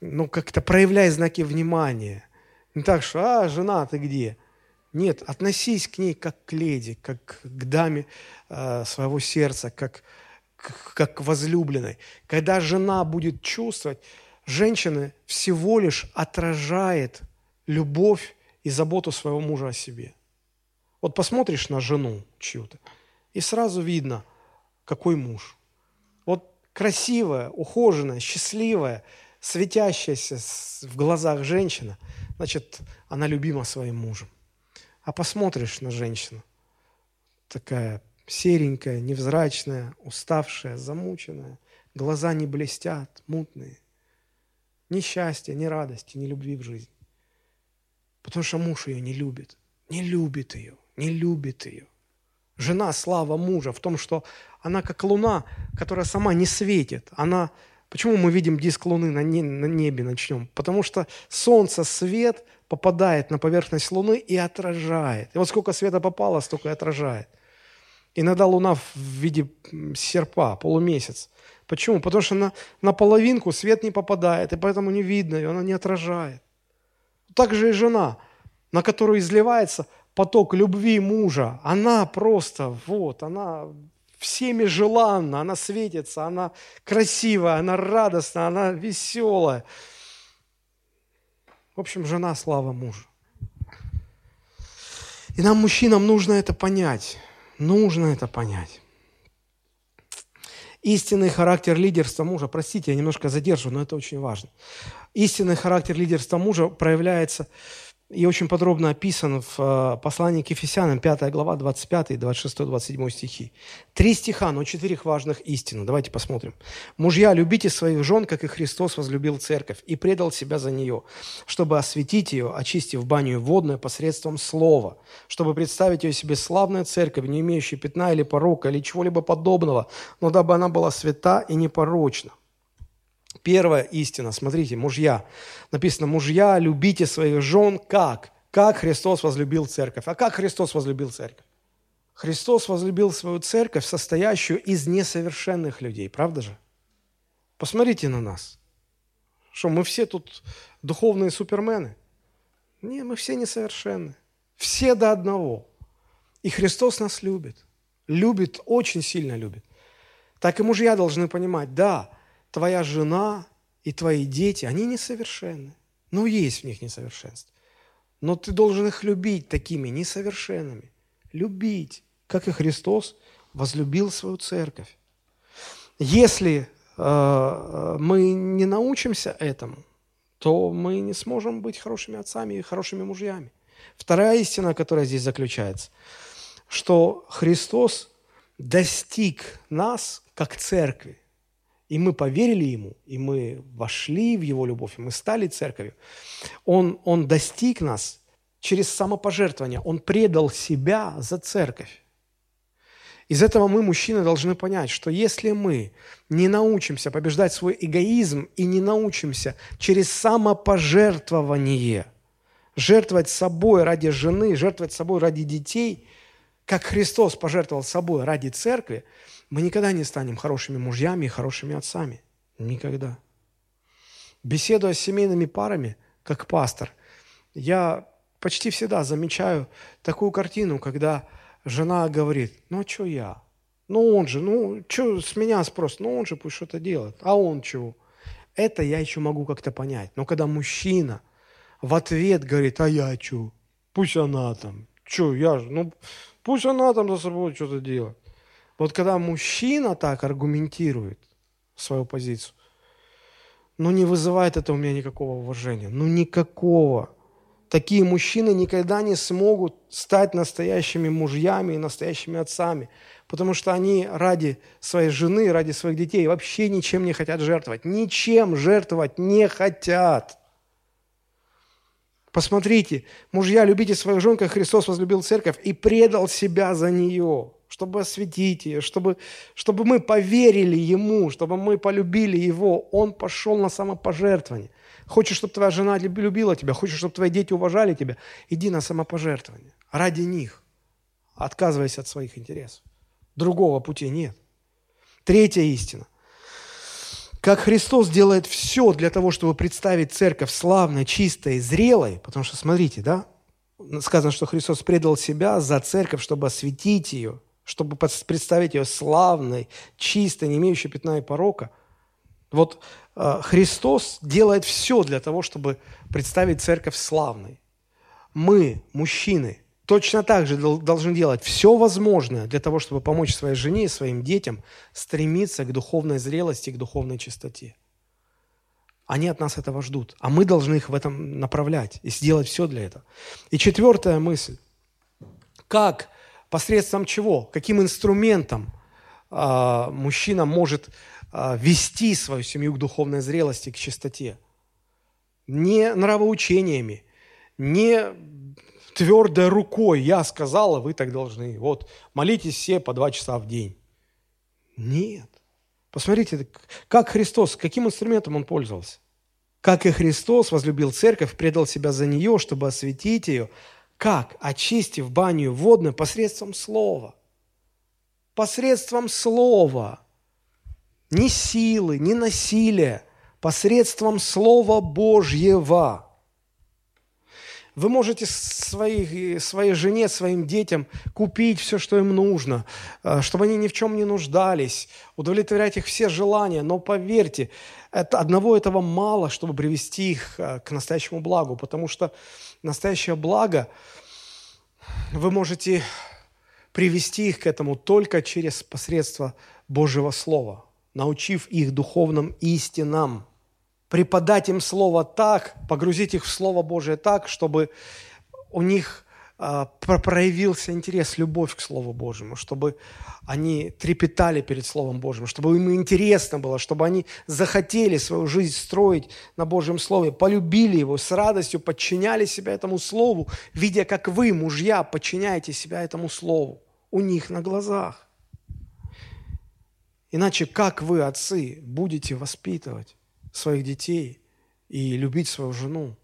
ну, как-то проявляй знаки внимания. Не так, что «А, жена, ты где?» Нет, относись к ней как к леди, как к даме э, своего сердца, как как возлюбленной. Когда жена будет чувствовать, женщина всего лишь отражает любовь и заботу своего мужа о себе. Вот посмотришь на жену чью-то, и сразу видно, какой муж. Вот красивая, ухоженная, счастливая, светящаяся в глазах женщина, значит, она любима своим мужем. А посмотришь на женщину, такая серенькая, невзрачная, уставшая, замученная, глаза не блестят, мутные. Ни счастья, ни радости, ни любви в жизни. Потому что муж ее не любит. Не любит ее, не любит ее. Жена слава мужа в том, что она как луна, которая сама не светит. Она Почему мы видим диск Луны на, небе начнем? Потому что Солнце, свет попадает на поверхность Луны и отражает. И вот сколько света попало, столько и отражает. Иногда Луна в виде серпа, полумесяц. Почему? Потому что на, на половинку свет не попадает, и поэтому не видно ее, она не отражает. Так же и жена, на которую изливается поток любви мужа. Она просто, вот, она всеми желанна, она светится, она красивая, она радостная, она веселая. В общем, жена – слава мужа. И нам, мужчинам, нужно это понять. Нужно это понять. Истинный характер лидерства мужа, простите, я немножко задержу, но это очень важно. Истинный характер лидерства мужа проявляется и очень подробно описан в э, послании к Ефесянам, 5 глава, 25, 26, 27 стихи. Три стиха, но четырех важных истин. Давайте посмотрим. «Мужья, любите своих жен, как и Христос возлюбил церковь и предал себя за нее, чтобы осветить ее, очистив баню водную посредством слова, чтобы представить ее себе славной церковь, не имеющей пятна или порока, или чего-либо подобного, но дабы она была свята и непорочна. Первая истина, смотрите, мужья. Написано, мужья, любите своих жен как? Как Христос возлюбил церковь. А как Христос возлюбил церковь? Христос возлюбил свою церковь, состоящую из несовершенных людей, правда же? Посмотрите на нас. Что, мы все тут духовные супермены? Не, мы все несовершенны. Все до одного. И Христос нас любит. Любит, очень сильно любит. Так и мужья должны понимать, да, твоя жена и твои дети, они несовершенны. Ну, есть в них несовершенство. Но ты должен их любить такими несовершенными. Любить, как и Христос возлюбил свою церковь. Если э, мы не научимся этому, то мы не сможем быть хорошими отцами и хорошими мужьями. Вторая истина, которая здесь заключается, что Христос достиг нас как церкви. И мы поверили Ему, и мы вошли в Его любовь, и мы стали церковью. Он, он достиг нас через самопожертвование. Он предал себя за церковь. Из этого мы, мужчины, должны понять, что если мы не научимся побеждать свой эгоизм и не научимся через самопожертвование жертвовать собой ради жены, жертвовать собой ради детей, как Христос пожертвовал собой ради церкви, мы никогда не станем хорошими мужьями и хорошими отцами. Никогда. Беседуя с семейными парами, как пастор, я почти всегда замечаю такую картину, когда жена говорит, ну а что я? Ну он же, ну что с меня спрос? Ну он же пусть что-то делает. А он чего? Это я еще могу как-то понять. Но когда мужчина в ответ говорит, а я что? Пусть она там. Что, я же, ну пусть она там за собой что-то делает. Вот когда мужчина так аргументирует свою позицию, ну не вызывает это у меня никакого уважения. Ну никакого такие мужчины никогда не смогут стать настоящими мужьями и настоящими отцами, потому что они ради своей жены, ради своих детей вообще ничем не хотят жертвовать. Ничем жертвовать не хотят. Посмотрите, мужья, любите своих жен, как Христос возлюбил церковь и предал себя за нее, чтобы осветить ее, чтобы, чтобы мы поверили Ему, чтобы мы полюбили Его. Он пошел на самопожертвование – Хочешь, чтобы твоя жена любила тебя, хочешь, чтобы твои дети уважали тебя, иди на самопожертвование. Ради них. Отказывайся от своих интересов. Другого пути нет. Третья истина. Как Христос делает все для того, чтобы представить церковь славной, чистой, зрелой, потому что, смотрите, да, сказано, что Христос предал себя за церковь, чтобы осветить ее, чтобы представить ее славной, чистой, не имеющей пятна и порока. Вот Э, Христос делает все для того, чтобы представить церковь славной. Мы, мужчины, точно так же должны делать все возможное для того, чтобы помочь своей жене и своим детям стремиться к духовной зрелости, к духовной чистоте. Они от нас этого ждут, а мы должны их в этом направлять и сделать все для этого. И четвертая мысль. Как, посредством чего, каким инструментом э, мужчина может а, вести свою семью к духовной зрелости, к чистоте. Не нравоучениями, не твердой рукой я сказала, вы так должны. Вот, молитесь все по два часа в день. Нет. Посмотрите, как Христос, каким инструментом Он пользовался. Как и Христос возлюбил церковь, предал себя за нее, чтобы осветить ее. Как? Очистив баню водную посредством слова. Посредством слова ни силы, ни насилия, посредством Слова Божьего. Вы можете своей, своей жене, своим детям купить все, что им нужно, э, чтобы они ни в чем не нуждались, удовлетворять их все желания. Но поверьте, это, одного этого мало, чтобы привести их э, к настоящему благу, потому что настоящее благо вы можете привести их к этому только через посредство Божьего Слова – научив их духовным истинам, преподать им Слово так, погрузить их в Слово Божие так, чтобы у них а, проявился интерес, любовь к Слову Божьему, чтобы они трепетали перед Словом Божьим, чтобы им интересно было, чтобы они захотели свою жизнь строить на Божьем Слове, полюбили его, с радостью подчиняли себя этому Слову, видя, как вы, мужья, подчиняете себя этому Слову у них на глазах. Иначе как вы, отцы, будете воспитывать своих детей и любить свою жену,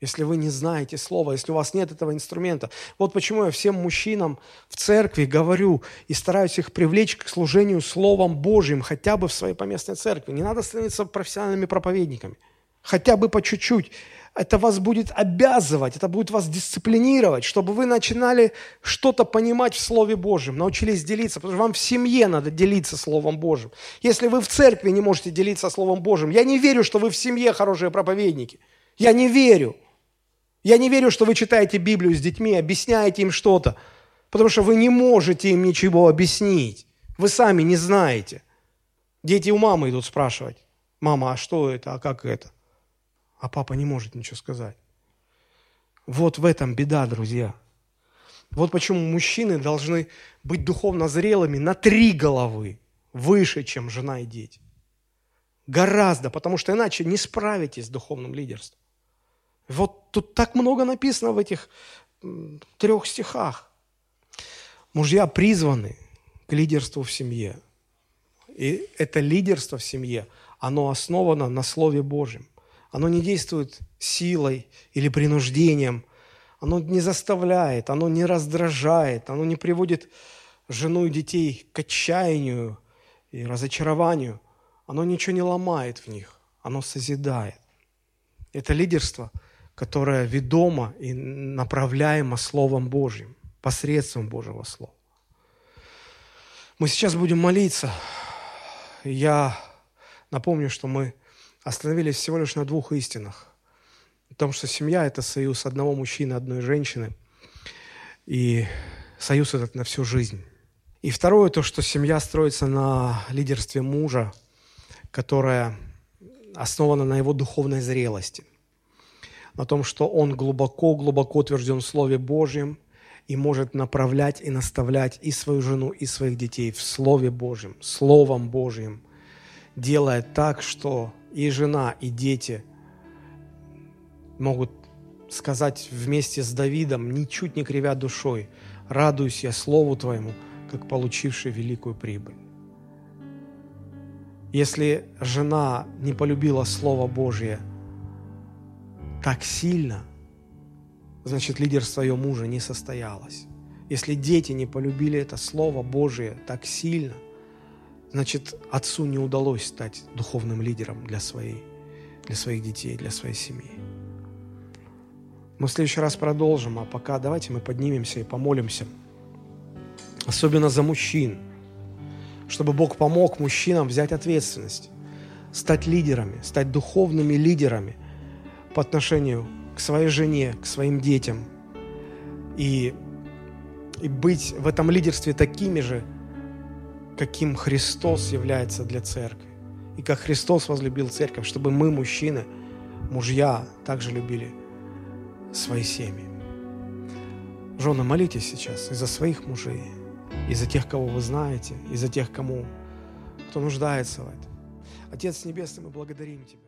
если вы не знаете слова, если у вас нет этого инструмента? Вот почему я всем мужчинам в церкви говорю и стараюсь их привлечь к служению Словом Божьим, хотя бы в своей поместной церкви. Не надо становиться профессиональными проповедниками. Хотя бы по чуть-чуть это вас будет обязывать, это будет вас дисциплинировать, чтобы вы начинали что-то понимать в Слове Божьем, научились делиться, потому что вам в семье надо делиться Словом Божьим. Если вы в церкви не можете делиться Словом Божьим, я не верю, что вы в семье хорошие проповедники. Я не верю. Я не верю, что вы читаете Библию с детьми, объясняете им что-то, потому что вы не можете им ничего объяснить. Вы сами не знаете. Дети у мамы идут спрашивать. Мама, а что это, а как это? А папа не может ничего сказать. Вот в этом беда, друзья. Вот почему мужчины должны быть духовно зрелыми на три головы выше, чем жена и дети. Гораздо, потому что иначе не справитесь с духовным лидерством. Вот тут так много написано в этих трех стихах. Мужья призваны к лидерству в семье. И это лидерство в семье, оно основано на Слове Божьем. Оно не действует силой или принуждением. Оно не заставляет, оно не раздражает, оно не приводит жену и детей к отчаянию и разочарованию. Оно ничего не ломает в них, оно созидает. Это лидерство, которое ведомо и направляемо Словом Божьим, посредством Божьего Слова. Мы сейчас будем молиться. Я напомню, что мы остановились всего лишь на двух истинах. О том, что семья – это союз одного мужчины, одной женщины. И союз этот на всю жизнь. И второе, то, что семья строится на лидерстве мужа, которое основано на его духовной зрелости. На том, что он глубоко-глубоко утвержден в Слове Божьем и может направлять и наставлять и свою жену, и своих детей в Слове Божьем, Словом Божьим, делая так, что и жена, и дети могут сказать вместе с Давидом, ничуть не кривя душой, «Радуюсь я Слову Твоему, как получивший великую прибыль». Если жена не полюбила Слово Божье так сильно, значит, лидерство ее мужа не состоялось. Если дети не полюбили это Слово Божие так сильно, значит, отцу не удалось стать духовным лидером для, своей, для своих детей, для своей семьи. Мы в следующий раз продолжим, а пока давайте мы поднимемся и помолимся. Особенно за мужчин, чтобы Бог помог мужчинам взять ответственность, стать лидерами, стать духовными лидерами по отношению к своей жене, к своим детям и, и быть в этом лидерстве такими же, каким Христос является для церкви. И как Христос возлюбил церковь, чтобы мы, мужчины, мужья, также любили свои семьи. Жены, молитесь сейчас и за своих мужей, и за тех, кого вы знаете, и за тех, кому, кто нуждается в этом. Отец Небесный, мы благодарим Тебя.